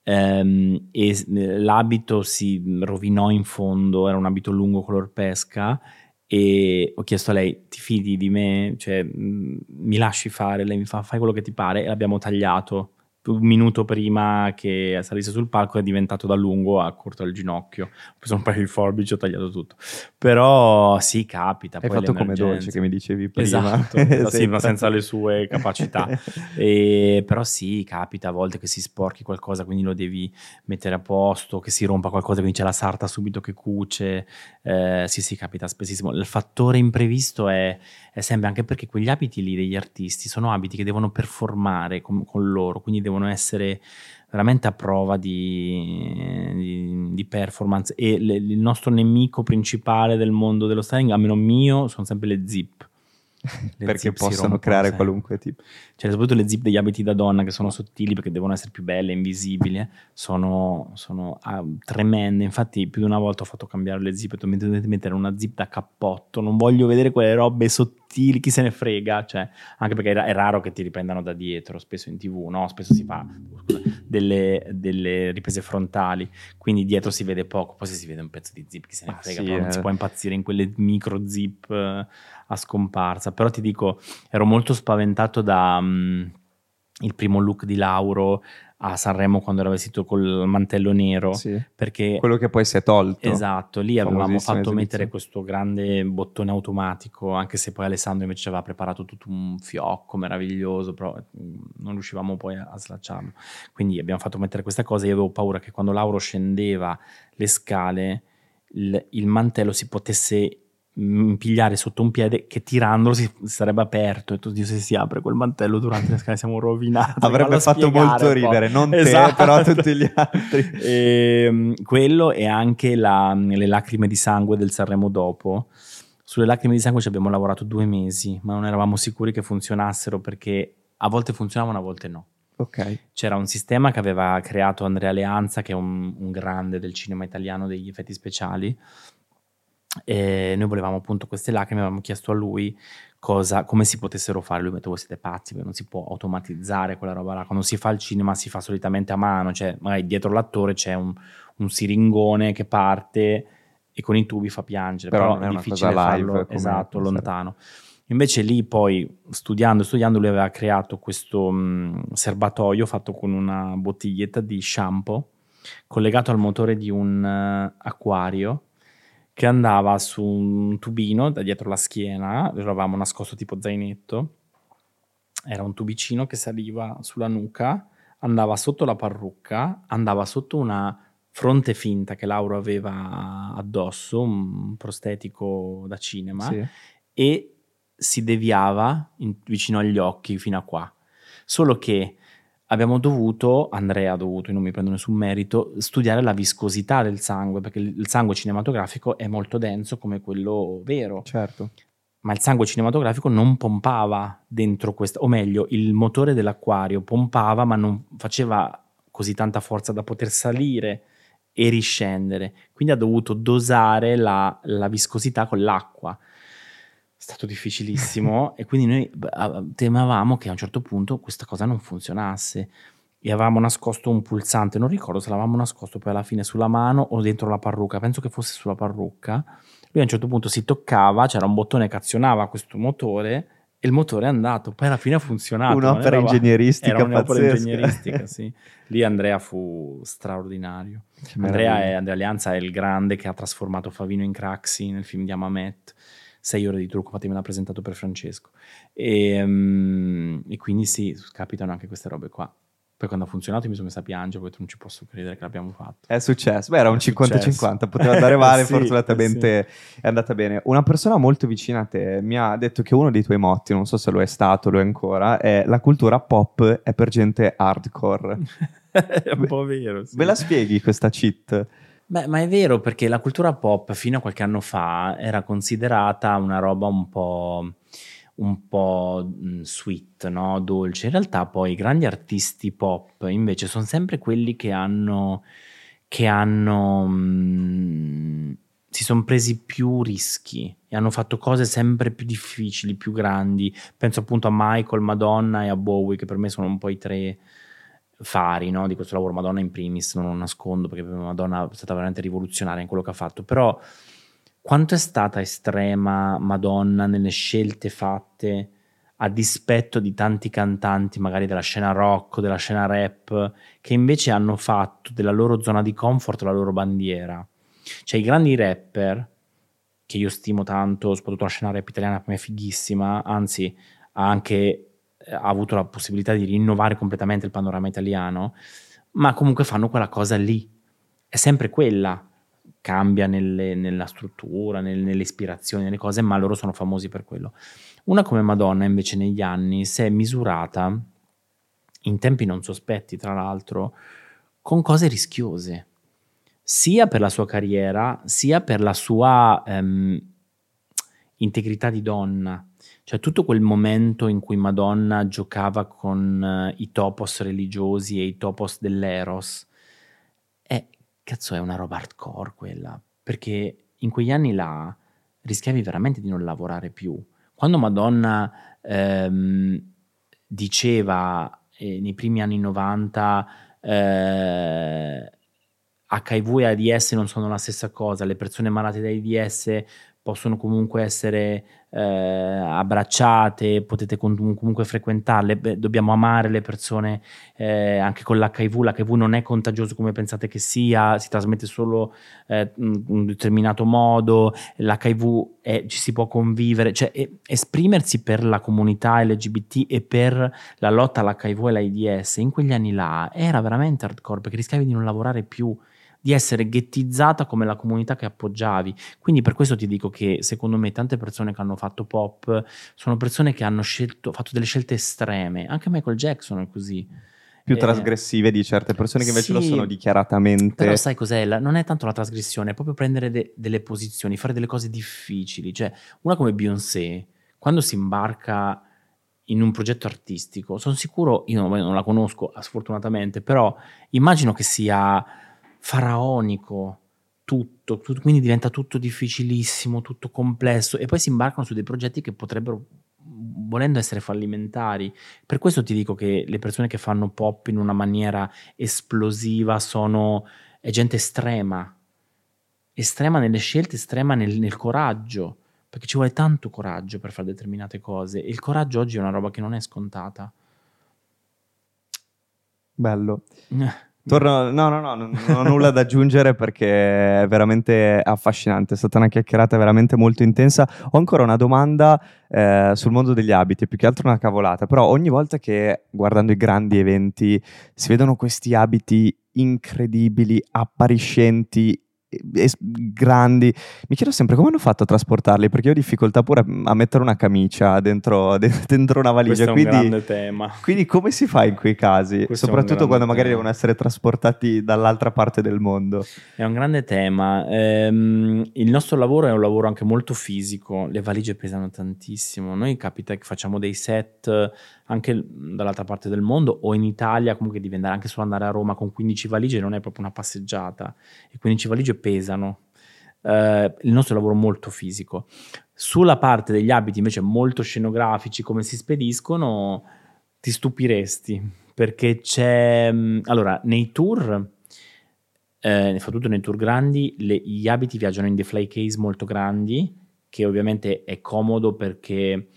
ehm, e l'abito si rovinò in fondo, era un abito lungo color pesca e ho chiesto a lei ti fidi di me, cioè mi lasci fare, lei mi fa fai quello che ti pare? E l'abbiamo tagliato un minuto prima che salisse sul palco è diventato da lungo a corto al ginocchio. Ho preso un paio di forbici, ho tagliato tutto. Però sì, capita. Hai fatto come dolce che mi dicevi prima. Esatto, [laughs] esatto sì, ma senza le sue capacità. [laughs] e, però sì, capita a volte che si sporchi qualcosa, quindi lo devi mettere a posto, che si rompa qualcosa, quindi c'è la sarta subito che cuce. Eh, sì, sì, capita spessissimo. Il fattore imprevisto è, è sempre anche perché quegli abiti lì degli artisti sono abiti che devono performare con, con loro, quindi devono devono essere veramente a prova di, di, di performance. E le, il nostro nemico principale del mondo dello styling, almeno mio, sono sempre le zip perché possono creare sempre. qualunque tipo. Cioè, soprattutto le zip degli abiti da donna che sono sottili perché devono essere più belle, invisibili, eh, sono, sono ah, tremende. Infatti, più di una volta ho fatto cambiare le zip e ho detto dovete mettere una zip da cappotto. Non voglio vedere quelle robe sottili chi se ne frega, cioè, anche perché è, raro che ti riprendano da dietro, spesso in tv, no? Spesso si fa scusa, delle, delle, riprese frontali, quindi dietro si vede poco, poi se si vede un pezzo di zip, chi se ne frega, ah, sì, non eh. si può impazzire in quelle micro zip eh, a scomparsa, però ti dico, ero molto spaventato da... Um, il primo look di Lauro a Sanremo quando era vestito col mantello nero. Sì. Perché, Quello che poi si è tolto. Esatto, lì avevamo fatto esibizio. mettere questo grande bottone automatico, anche se poi Alessandro invece aveva preparato tutto un fiocco meraviglioso, però mm, non riuscivamo poi a, a slacciarlo. Quindi abbiamo fatto mettere questa cosa. Io avevo paura che quando Lauro scendeva le scale il, il mantello si potesse impigliare sotto un piede che tirandolo si sarebbe aperto. E tu dici se si apre quel mantello durante le scale siamo rovinati. Avrebbe fatto molto ridere non esatto. te però tutti gli altri. E, [laughs] ehm, quello e anche la, le lacrime di sangue del Sanremo dopo. Sulle lacrime di sangue ci abbiamo lavorato due mesi ma non eravamo sicuri che funzionassero perché a volte funzionavano a volte no. Okay. C'era un sistema che aveva creato Andrea Leanza, che è un, un grande del cinema italiano degli effetti speciali, e noi volevamo appunto queste lacrime, avevamo chiesto a lui cosa, come si potessero fare. Lui mi ha detto: Voi siete pazzi, non si può automatizzare quella roba là. Quando si fa il cinema si fa solitamente a mano, cioè magari dietro l'attore c'è un, un siringone che parte e con i tubi fa piangere, però, però è, difficile farlo esatto, lontano. Invece lì poi studiando, studiando lui aveva creato questo mh, serbatoio fatto con una bottiglietta di shampoo collegato al motore di un uh, acquario che andava su un tubino da dietro la schiena, lo avevamo nascosto tipo zainetto, era un tubicino che saliva sulla nuca, andava sotto la parrucca, andava sotto una fronte finta che Lauro aveva addosso, un prostetico da cinema, sì. e si deviava in, vicino agli occhi fino a qua. Solo che abbiamo dovuto, Andrea ha dovuto, io non mi prendo nessun merito, studiare la viscosità del sangue, perché il sangue cinematografico è molto denso come quello vero. Certo. Ma il sangue cinematografico non pompava dentro questo, o meglio, il motore dell'acquario pompava, ma non faceva così tanta forza da poter salire e riscendere. Quindi ha dovuto dosare la, la viscosità con l'acqua stato difficilissimo [laughs] e quindi noi temevamo che a un certo punto questa cosa non funzionasse e avevamo nascosto un pulsante, non ricordo se l'avevamo nascosto poi alla fine sulla mano o dentro la parrucca, penso che fosse sulla parrucca. Lui a un certo punto si toccava, c'era un bottone che azionava questo motore e il motore è andato, poi alla fine ha funzionato. Un'opera ingegneristica era un'opera ingegneristica, sì. Lì Andrea fu straordinario. Andrea, è, Andrea Alianza è il grande che ha trasformato Favino in Craxi nel film di Amamet sei ore di trucco, infatti me l'ha presentato per Francesco. E, um, e, quindi sì, capitano anche queste robe qua. Poi quando ha funzionato mi sono messa a piangere, poi non ci posso credere che l'abbiamo fatto. È successo, beh era un 50-50, poteva andare male, [laughs] sì, fortunatamente sì. è andata bene. Una persona molto vicina a te mi ha detto che uno dei tuoi motti, non so se lo è stato, lo è ancora, è la cultura pop è per gente hardcore. [laughs] è un po' vero. Sì. Ve la spieghi questa cheat? Beh, ma è vero perché la cultura pop fino a qualche anno fa era considerata una roba un po', un po' mm, sweet, no? dolce. In realtà poi i grandi artisti pop invece sono sempre quelli che hanno, che hanno mh, mm, si sono presi più rischi e hanno fatto cose sempre più difficili, più grandi. Penso appunto a Michael, Madonna e a Bowie, che per me sono un po' i tre fari no, di questo lavoro, Madonna in primis, non lo nascondo perché Madonna è stata veramente rivoluzionaria in quello che ha fatto, però quanto è stata estrema Madonna nelle scelte fatte a dispetto di tanti cantanti, magari della scena rock, della scena rap, che invece hanno fatto della loro zona di comfort la loro bandiera. Cioè i grandi rapper, che io stimo tanto, soprattutto la scena rap italiana per me è fighissima, anzi ha anche ha avuto la possibilità di rinnovare completamente il panorama italiano, ma comunque fanno quella cosa lì. È sempre quella. Cambia nelle, nella struttura, nel, nelle ispirazioni, nelle cose, ma loro sono famosi per quello. Una come Madonna, invece, negli anni si è misurata, in tempi non sospetti, tra l'altro, con cose rischiose, sia per la sua carriera, sia per la sua ehm, integrità di donna cioè tutto quel momento in cui Madonna giocava con uh, i topos religiosi e i topos dell'Eros, è, cazzo, è una roba hardcore quella, perché in quegli anni là rischiavi veramente di non lavorare più. quando Madonna ehm, diceva eh, nei primi anni 90 eh, HIV e AIDS non sono la stessa cosa, le persone malate da AIDS possono comunque essere eh, abbracciate, potete comunque frequentarle, Beh, dobbiamo amare le persone eh, anche con l'HIV, l'HIV non è contagioso come pensate che sia, si trasmette solo eh, in un determinato modo, l'HIV è, ci si può convivere, cioè esprimersi per la comunità LGBT e per la lotta all'HIV e all'AIDS in quegli anni là era veramente hardcore perché rischiavi di non lavorare più di essere ghettizzata come la comunità che appoggiavi. Quindi per questo ti dico che secondo me tante persone che hanno fatto pop sono persone che hanno scelto, fatto delle scelte estreme. Anche Michael Jackson è così più eh, trasgressive di certe persone che invece sì, lo sono dichiaratamente. Però sai cos'è? La, non è tanto la trasgressione, è proprio prendere de, delle posizioni, fare delle cose difficili. Cioè, una come Beyoncé, quando si imbarca in un progetto artistico, sono sicuro, io non, non la conosco sfortunatamente, però immagino che sia faraonico, tutto, tutto, quindi diventa tutto difficilissimo, tutto complesso e poi si imbarcano su dei progetti che potrebbero volendo essere fallimentari. Per questo ti dico che le persone che fanno pop in una maniera esplosiva sono è gente estrema, estrema nelle scelte, estrema nel, nel coraggio, perché ci vuole tanto coraggio per fare determinate cose e il coraggio oggi è una roba che non è scontata. Bello. Torno, no, no, no, non, ho nulla da aggiungere perché è veramente affascinante, è stata una chiacchierata veramente molto intensa. Ho ancora una domanda eh, sul mondo degli abiti, più che altro una cavolata, però ogni volta che guardando i grandi eventi si vedono questi abiti incredibili, appariscenti, grandi. Mi chiedo sempre come hanno fatto a trasportarli, perché ho difficoltà pure a mettere una camicia dentro, [laughs] dentro una valigia. Questo quindi, un grande tema. Quindi come si fa in quei casi? Questo Soprattutto quando magari tema. devono essere trasportati dall'altra parte del mondo. È un grande tema. Ehm, il nostro lavoro è un lavoro anche molto fisico, le valigie pesano tantissimo. Noi capita che facciamo dei set anche dall'altra parte del mondo o in Italia, comunque devi andare anche solo andare a Roma con 15 valigie non è proprio una passeggiata e 15 valigie pesano. Uh, il nostro è lavoro molto fisico. Sulla parte degli abiti invece molto scenografici, come si spediscono, ti stupiresti perché c'è... Mm, allora, nei tour, eh, soprattutto nei tour grandi, le, gli abiti viaggiano in deflay case molto grandi, che ovviamente è comodo perché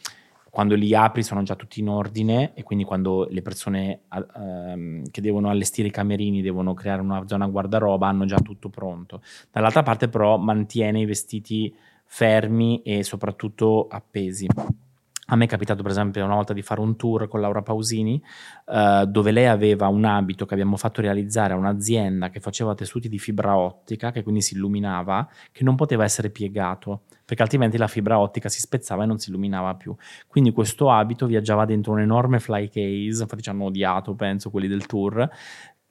quando li apri sono già tutti in ordine e quindi quando le persone uh, che devono allestire i camerini devono creare una zona guardaroba hanno già tutto pronto. Dall'altra parte però mantiene i vestiti fermi e soprattutto appesi. A me è capitato per esempio una volta di fare un tour con Laura Pausini uh, dove lei aveva un abito che abbiamo fatto realizzare a un'azienda che faceva tessuti di fibra ottica, che quindi si illuminava, che non poteva essere piegato perché altrimenti la fibra ottica si spezzava e non si illuminava più. Quindi questo abito viaggiava dentro un enorme fly case, infatti ci hanno odiato penso quelli del tour,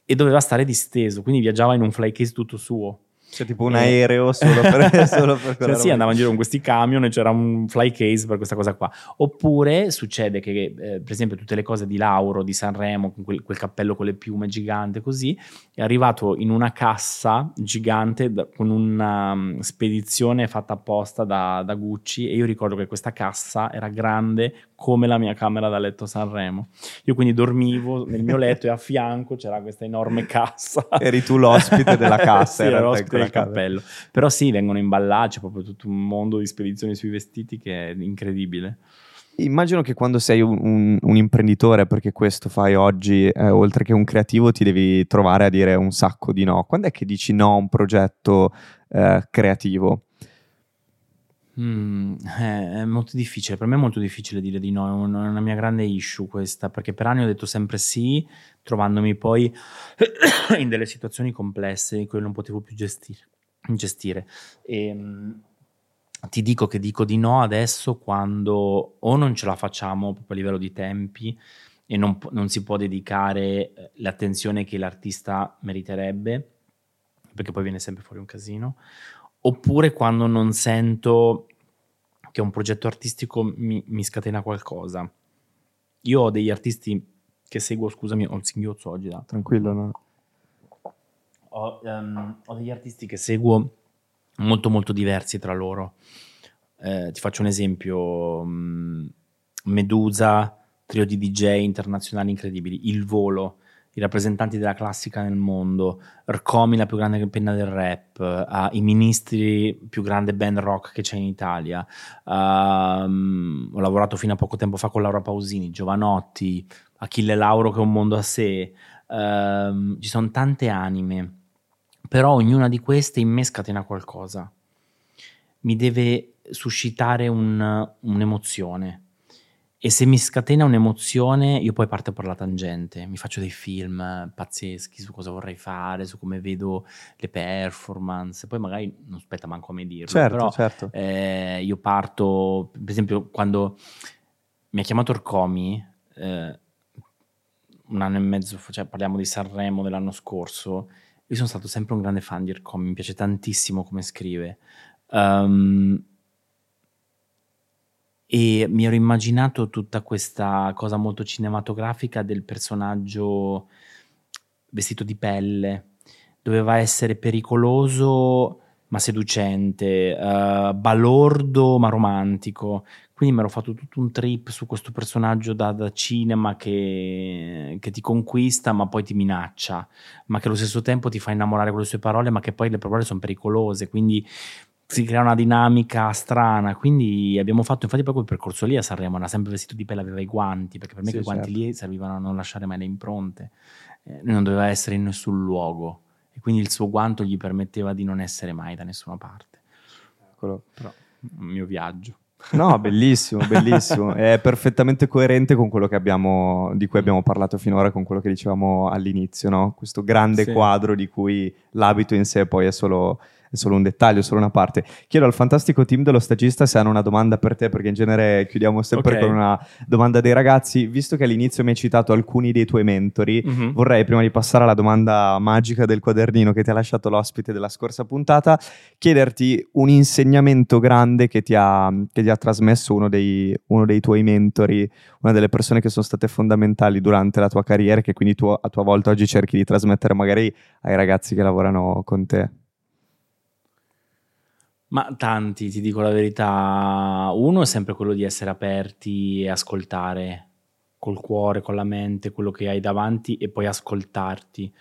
e doveva stare disteso, quindi viaggiava in un fly case tutto suo. Cioè tipo un aereo solo per, [laughs] solo per cioè, sì, andava in giro con questi camion e c'era un fly case per questa cosa qua. Oppure succede che, eh, per esempio, tutte le cose di Lauro, di Sanremo, con quel, quel, cappello con le piume gigante così, è arrivato in una cassa gigante da, con una um, spedizione fatta apposta da, da Gucci e io ricordo che questa cassa era grande come la mia camera da letto Sanremo. Io quindi dormivo nel mio letto e a fianco c'era questa enorme [laughs] cassa. Eri tu l'ospite della [laughs] cassa. sì, ero l'ospite del cappello. Però sì, vengono imballati, c'è proprio tutto un mondo di spedizioni sui vestiti che è incredibile. Immagino che quando sei un, un, un imprenditore, perché questo fai oggi, eh, oltre che un creativo, ti devi trovare a dire un sacco di no. Quando è che dici no a un progetto eh, creativo? Mm, è, è molto difficile, per me è molto difficile dire di no, è una, è una mia grande issue questa, perché per anni ho detto sempre sì, trovandomi poi [coughs] in delle situazioni complesse in cui non potevo più gestire. gestire. E, um, ti dico che dico di no adesso quando o non ce la facciamo proprio a livello di tempi e non, non si può dedicare eh, l'attenzione che l'artista meriterebbe, perché poi viene sempre fuori un casino, oppure quando non sento che un progetto artistico mi, mi scatena qualcosa. Io ho degli artisti che seguo, scusami, ho il singhiozzo oggi da... Tranquillo, no? Ho, um, ho, degli artisti che seguo molto molto diversi tra loro. Eh, ti faccio un esempio, mh, Medusa, trio di DJ internazionali incredibili, Il Volo, i rappresentanti della classica nel mondo, Rcomi, la più grande penna del rap, uh, i ministri più grande band rock che c'è in Italia. Uh, ho lavorato fino a poco tempo fa con Laura Pausini, Giovanotti, Achille Lauro che è un mondo a sé. Uh, ci sono tante anime, però ognuna di queste in me scatena qualcosa. Mi deve suscitare un, un'emozione e se mi scatena un'emozione, io poi parto per la tangente, mi faccio dei film pazzeschi su cosa vorrei fare, su come vedo le performance, poi magari non spetta manco a me dirlo, certo, però certo. Eh, io parto, per esempio quando mi ha chiamato Orcomi, eh, un anno e mezzo, cioè parliamo di Sanremo dell'anno scorso, io sono stato sempre un grande fan di Orcomi, mi piace tantissimo come scrive. Um, e mi ero immaginato tutta questa cosa molto cinematografica del personaggio vestito di pelle. Doveva essere pericoloso ma seducente, uh, balordo ma romantico. Quindi mi ero fatto tutto un trip su questo personaggio da, da cinema che, che, ti conquista ma poi ti minaccia, ma che allo stesso tempo ti fa innamorare con le sue parole, ma che poi le parole sono pericolose. Quindi si crea una dinamica strana. Quindi abbiamo fatto infatti proprio quel percorso lì a Sanremo. Era sempre vestito di pelle, aveva i guanti, perché per me sì, quei guanti certo. lì servivano a non lasciare mai le impronte. Eh, non doveva essere in nessun luogo. E quindi il suo guanto gli permetteva di non essere mai da nessuna parte. Eccolo. Però, il mio viaggio. No, bellissimo, [laughs] bellissimo. È perfettamente coerente con quello abbiamo, di cui abbiamo parlato finora, con quello che dicevamo all'inizio, no? Questo grande sì. quadro di cui l'abito in sé poi è solo è solo un dettaglio, solo una parte. Chiedo al fantastico team dello stagista se hanno una domanda per te, perché in genere chiudiamo sempre okay. con una domanda dei ragazzi. Visto che all'inizio mi hai citato alcuni dei tuoi mentori, mm-hmm. vorrei prima di passare alla domanda magica del quadernino che ti ha lasciato l'ospite della scorsa puntata, chiederti un insegnamento grande che ti ha, che ti ha trasmesso uno dei, uno dei tuoi mentori, una delle persone che sono state fondamentali durante la tua carriera e che quindi tu a tua volta oggi cerchi di trasmettere magari ai ragazzi che lavorano con te. Ma tanti, ti dico la verità. Uno è sempre quello di essere aperti e ascoltare col cuore, con la mente, quello che hai davanti e poi ascoltarti.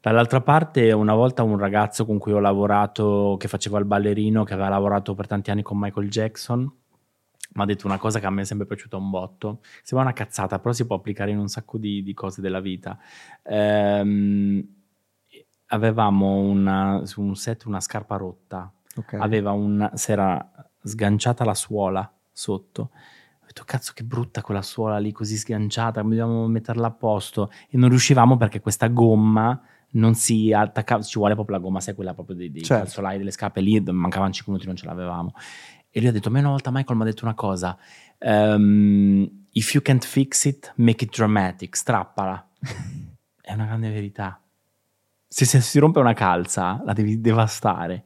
Dall'altra parte, una volta un ragazzo con cui ho lavorato, che faceva il ballerino, che aveva lavorato per tanti anni con Michael Jackson, mi ha detto una cosa che a me è sempre piaciuta un botto. Sembra una cazzata, però si può applicare in un sacco di, di cose della vita. Ehm, avevamo una, su un set una scarpa rotta Okay. Aveva un, si era sganciata la suola sotto. Ho detto, cazzo, che brutta quella suola lì così sganciata, dobbiamo metterla a posto. E non riuscivamo perché questa gomma non si attaccava, ci vuole proprio la gomma, sai, quella proprio dei, dei certo. calzolai, delle scarpe lì, mancavano 5 minuti, non ce l'avevamo. E lui ha detto, a me una volta Michael mi ha detto una cosa, um, if you can't fix it, make it dramatic, strappala. [laughs] È una grande verità. Se, se si rompe una calza, la devi devastare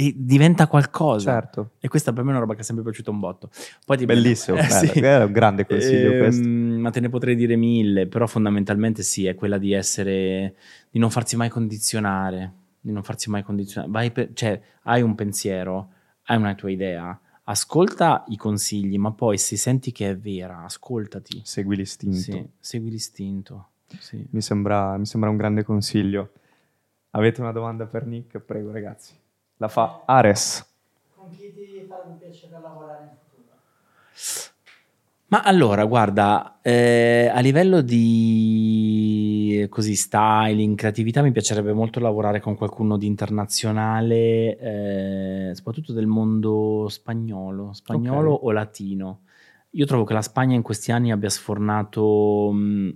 e diventa qualcosa. Certo. E questa per me è una roba che è sempre piaciuta un botto. Poi Bellissimo, eh, sì. è un grande consiglio eh, questo. Ma te ne potrei dire mille, però fondamentalmente sì, è quella di essere, di non farsi mai condizionare, di non farsi mai condizionare. Per, cioè, hai un pensiero, hai una tua idea, ascolta i consigli, ma poi se senti che è vera, ascoltati. Segui l'istinto. Sì, segui l'istinto. Sì. Mi, sembra, mi sembra un grande consiglio. Avete una domanda per Nick? Prego ragazzi la fa Ares. Con chi ti farebbe piacere lavorare in futuro? Ma allora, guarda, eh, a livello di così, styling, creatività, mi piacerebbe molto lavorare con qualcuno di internazionale, eh, soprattutto del mondo spagnolo, spagnolo okay. o latino. Io trovo che la Spagna in questi anni abbia sfornato mh,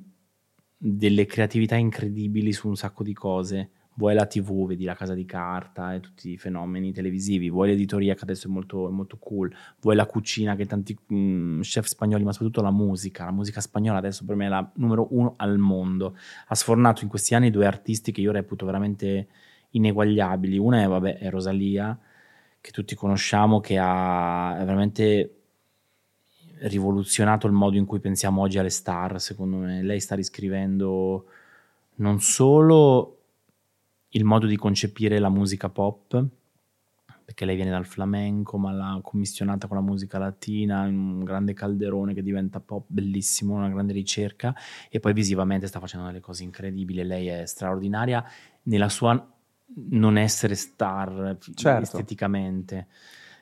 delle creatività incredibili su un sacco di cose vuoi la TV, vedi la casa di carta e tutti i fenomeni televisivi, vuoi l'editoria che adesso è molto, molto cool, vuoi la cucina che tanti mm, chef spagnoli, ma soprattutto la musica, la musica spagnola adesso per me è la numero uno al mondo. Ha sfornato in questi anni due artisti che io reputo veramente ineguagliabili. Una è, vabbè, è Rosalia, che tutti conosciamo, che ha veramente rivoluzionato il modo in cui pensiamo oggi alle star, secondo me. Lei sta riscrivendo non solo il modo di concepire la musica pop, perché lei viene dal flamenco, ma l'ha commissionata con la musica latina, in un grande calderone che diventa pop bellissimo, una grande ricerca, e poi visivamente sta facendo delle cose incredibili, lei è straordinaria nella sua non essere star Certo. esteticamente.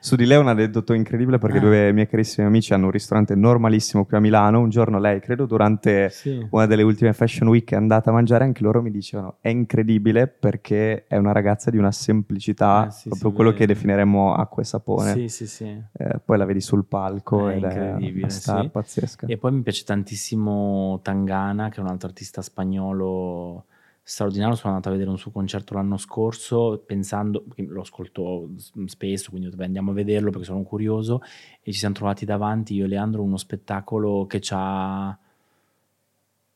Su di lei un aneddoto incredibile perché Ah. due miei carissimi amici hanno un ristorante normalissimo qui a Milano. Un giorno lei, credo durante Sì. una delle ultime Fashion Week, è andata a mangiare. Anche loro mi dicevano è incredibile perché è una ragazza di una semplicità, Eh, sì, proprio si quello vede. che definiremmo acqua e sapone. Sì, sì, sì. Eh, poi la vedi sul palco È ed è incredibile, una star sì. pazzesca. E poi mi piace tantissimo Tangana, che è un altro artista spagnolo straordinario. Sono andato a vedere un suo concerto l'anno scorso, pensando, lo ascolto spesso, quindi ho detto, "Beh, andiamo a vederlo perché sono curioso. E ci siamo trovati davanti, io e Leandro, uno spettacolo che ci ha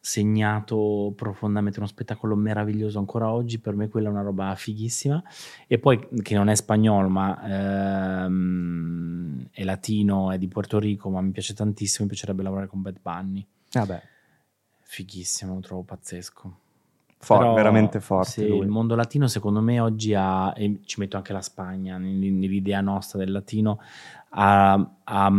segnato profondamente, uno spettacolo meraviglioso ancora oggi. Per me quella è una roba fighissima. E poi, che non è spagnolo, ma ehm, è latino, è di Puerto Rico, ma mi piace tantissimo, mi piacerebbe lavorare con Bad Bunny. Vabbè, Fighissimo, lo trovo pazzesco. For- Però, veramente forte. sì, il mondo latino secondo me oggi ha, e ci metto anche la Spagna nell- nell'idea nostra del latino, ha- ha,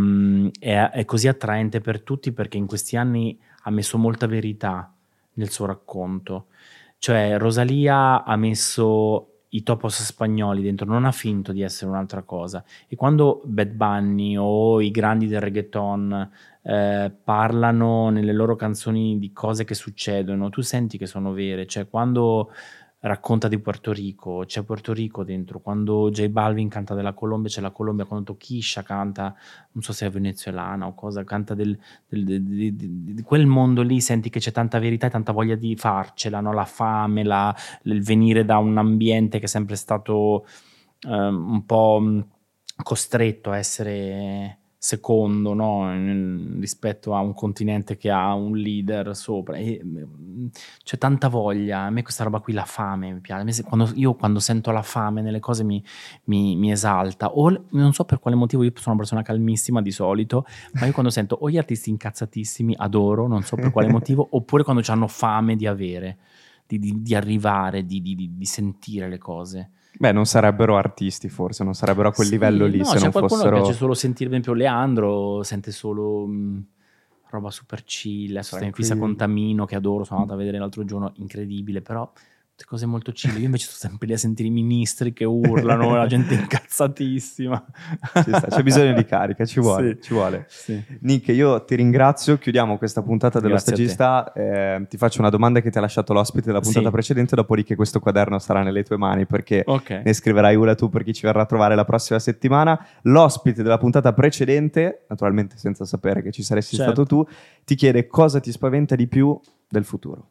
è, è così attraente per tutti perché in questi anni ha messo molta verità nel suo racconto. Cioè Rosalia ha messo i topos spagnoli dentro, non ha finto di essere un'altra cosa. E quando Bad Bunny o i grandi del reggaeton eh, parlano nelle loro canzoni di cose che succedono, tu senti che sono vere, cioè quando racconta di Puerto Rico, c'è Puerto Rico dentro, quando J Balvin canta della Colombia, c'è la Colombia, quando Tokisha canta, non so se è venezuelana o cosa, canta del, del- di, di- quel mondo lì, senti che c'è tanta verità e tanta voglia di farcela, no? la fame, la- il venire da un ambiente che è sempre stato ehm, un po' costretto a essere secondo no? Rispetto a un continente che ha un leader sopra. E, mh, c'è tanta voglia. A me questa roba qui, la fame, mi piace. Quando- io quando sento la fame nelle cose mi, mi- mi esalta. O non so per quale motivo, io sono una persona calmissima di solito, ma io quando sento o gli artisti incazzatissimi, adoro, non so per quale motivo, [laughs] oppure quando hanno fame di avere. Di, di- di arrivare, di- di sentire le cose. Beh, non sarebbero artisti forse, non sarebbero a quel Sì, livello lì no, se c'è non qualcuno fossero... che piace solo sentire, per esempio Leandro sente solo mh, roba super chill, adesso sta in fissa con Tamino che adoro, sono andato a vedere l'altro giorno, incredibile, però cose molto chill. Io invece sto sempre lì a sentire i ministri che urlano, la gente [laughs] incazzatissima. C'è bisogno di carica, ci vuole, Sì. ci vuole. Sì. Nick, io ti ringrazio, chiudiamo questa puntata dello Grazie stagista, eh, ti faccio una domanda che ti ha lasciato l'ospite della puntata Sì. precedente, dopodiché questo quaderno sarà nelle tue mani perché Ok. ne scriverai una tu per chi ci verrà a trovare la prossima settimana. L'ospite della puntata precedente, naturalmente senza sapere che ci saresti Certo. stato tu, ti chiede cosa ti spaventa di più del futuro.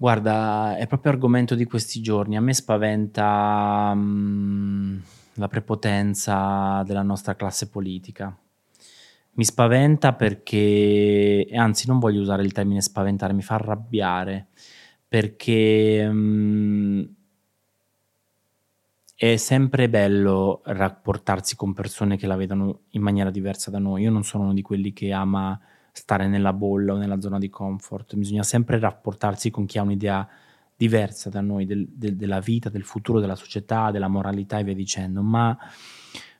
Guarda, è proprio argomento di questi giorni. A me spaventa mm, la prepotenza della nostra classe politica. Mi spaventa perché, anzi non voglio usare il termine spaventare, mi fa arrabbiare, perché mm, è sempre bello rapportarsi con persone che la vedono in maniera diversa da noi. Io non sono uno di quelli che ama stare nella bolla o nella zona di comfort, bisogna sempre rapportarsi con chi ha un'idea diversa da noi del- del- della vita, del futuro, della società, della moralità e via dicendo, ma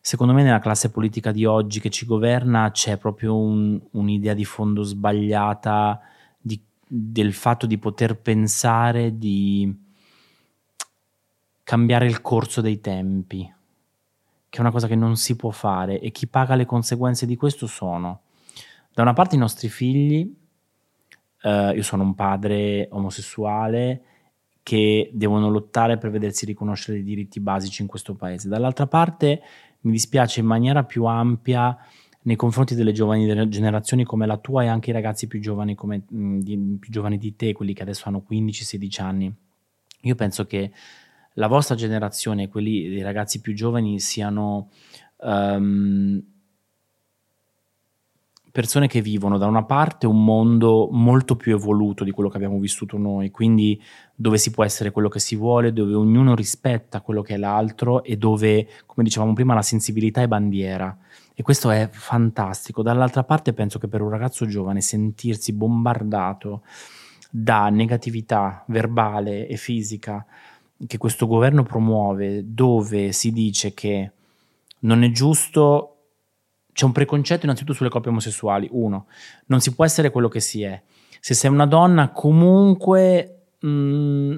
secondo me nella classe politica di oggi che ci governa c'è proprio un- un'idea di fondo sbagliata di- del fatto di poter pensare di cambiare il corso dei tempi, che è una cosa che non si può fare e chi paga le conseguenze di questo sono da una parte i nostri figli, eh, io sono un padre omosessuale che devono lottare per vedersi riconoscere i diritti basici in questo paese. Dall'altra parte mi dispiace in maniera più ampia nei confronti delle giovani generazioni come la tua e anche i ragazzi più giovani, come, di, più giovani di te, quelli che adesso hanno 15-16 anni. Io penso che la vostra generazione quelli dei ragazzi più giovani siano ehm, persone che vivono da una parte un mondo molto più evoluto di quello che abbiamo vissuto noi, quindi dove si può essere quello che si vuole, dove ognuno rispetta quello che è l'altro e dove, come dicevamo prima, la sensibilità è bandiera. E questo è fantastico. Dall'altra parte penso che per un ragazzo giovane sentirsi bombardato da negatività verbale e fisica che questo governo promuove dove si dice che non è giusto, c'è un preconcetto innanzitutto sulle coppie omosessuali, uno, non si può essere quello che si è. Se sei una donna comunque mh, mm,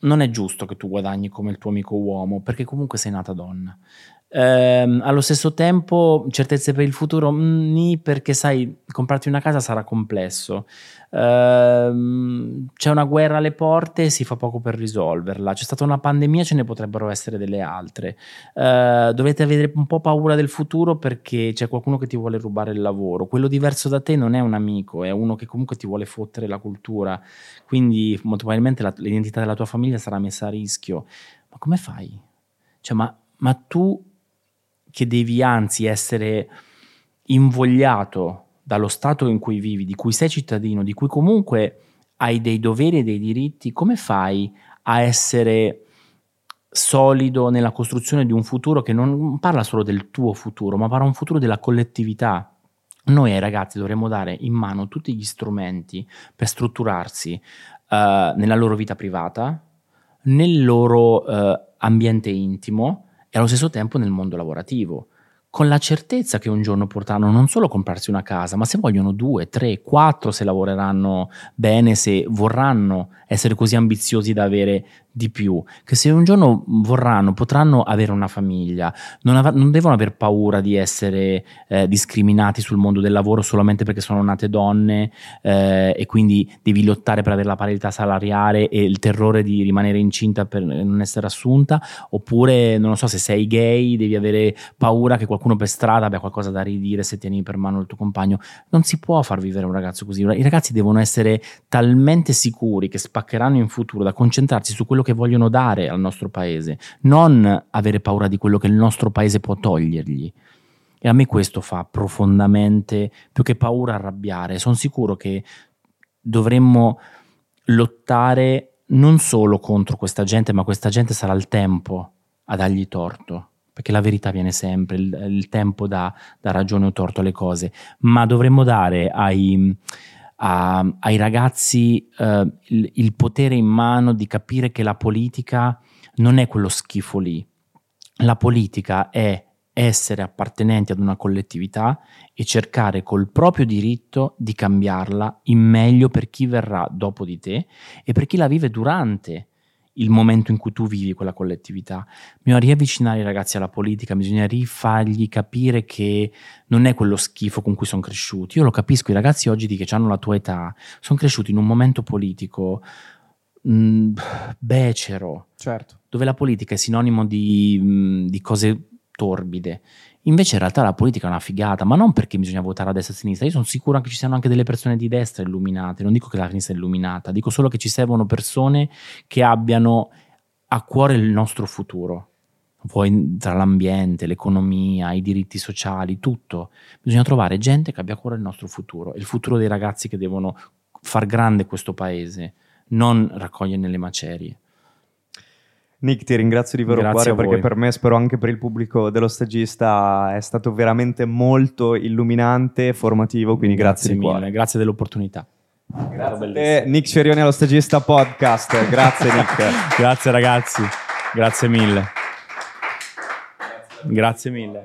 non è giusto che tu guadagni come il tuo amico uomo, perché comunque sei nata donna. Ehm, allo stesso tempo, certezze per il futuro, mh, perché sai, comprarti una casa sarà complesso. Ehm, c'è una guerra alle porte e si fa poco per risolverla. C'è stata una pandemia, ce ne potrebbero essere delle altre. Ehm, dovete avere un po' paura del futuro perché c'è qualcuno che ti vuole rubare il lavoro. Quello diverso da te non è un amico, è uno che comunque ti vuole fottere la cultura. Quindi, molto probabilmente, la, l'identità della tua famiglia sarà messa a rischio. Ma come fai? Cioè, ma, ma tu che devi anzi essere invogliato dallo stato in cui vivi, di cui sei cittadino, di cui comunque hai dei doveri e dei diritti, come fai a essere solido nella costruzione di un futuro che non parla solo del tuo futuro, ma parla un futuro della collettività? Noi ai ragazzi dovremmo dare in mano tutti gli strumenti per strutturarsi uh, nella loro vita privata, nel loro uh, ambiente intimo, e allo stesso tempo nel mondo lavorativo. Con la certezza che un giorno potranno non solo comprarsi una casa, ma se vogliono due, tre, quattro, se lavoreranno bene, se vorranno essere così ambiziosi da avere di più, che se un giorno vorranno, potranno avere una famiglia, non, av- non devono aver paura di essere eh, discriminati sul mondo del lavoro solamente perché sono nate donne eh, e quindi devi lottare per avere la parità salariale e il terrore di rimanere incinta per non essere assunta, oppure non lo so, se sei gay devi avere paura che qualcuno per strada abbia qualcosa da ridire se tieni per mano il tuo compagno. Non si può far vivere un ragazzo così. I ragazzi devono essere talmente sicuri che spaccheranno in futuro da concentrarsi su quello che che vogliono dare al nostro paese, non avere paura di quello che il nostro paese può togliergli. E a me questo fa profondamente, più che paura, arrabbiare. Sono sicuro che dovremmo lottare non solo contro questa gente, ma questa gente sarà il tempo a dargli torto, perché la verità viene sempre, il, il tempo dà, ragione o torto alle cose, ma dovremmo dare ai a, ai ragazzi uh, il, il potere in mano di capire che la politica non è quello schifo lì. La politica è essere appartenenti ad una collettività e cercare col proprio diritto di cambiarla in meglio per chi verrà dopo di te e per chi la vive durante il momento in cui tu vivi quella collettività. Bisogna riavvicinare i ragazzi alla politica, bisogna rifargli capire che non è quello schifo con cui sono cresciuti. Io lo capisco, i ragazzi oggi di che hanno la tua età sono cresciuti in un momento politico mh, mm, becero, certo. dove la politica è sinonimo di, mh, mm, di cose torbide. Invece in realtà la politica è una figata, ma non perché bisogna votare a destra e a sinistra. Io sono sicuro che ci siano anche delle persone di destra illuminate, non dico che la sinistra è illuminata, dico solo che ci servono persone che abbiano a cuore il nostro futuro. Poi tra l'ambiente, l'economia, i diritti sociali, tutto. Bisogna trovare gente che abbia a cuore il nostro futuro, il futuro dei ragazzi che devono far grande questo paese, non raccogliere nelle macerie. Nick, ti ringrazio di vero Grazie cuore perché per me, spero anche per il pubblico dello stagista, è stato veramente molto illuminante e formativo, quindi grazie, grazie mille, grazie dell'opportunità. Grazie Nick Cerioni allo stagista podcast, [laughs] grazie Nick. grazie ragazzi, grazie mille. Grazie mille.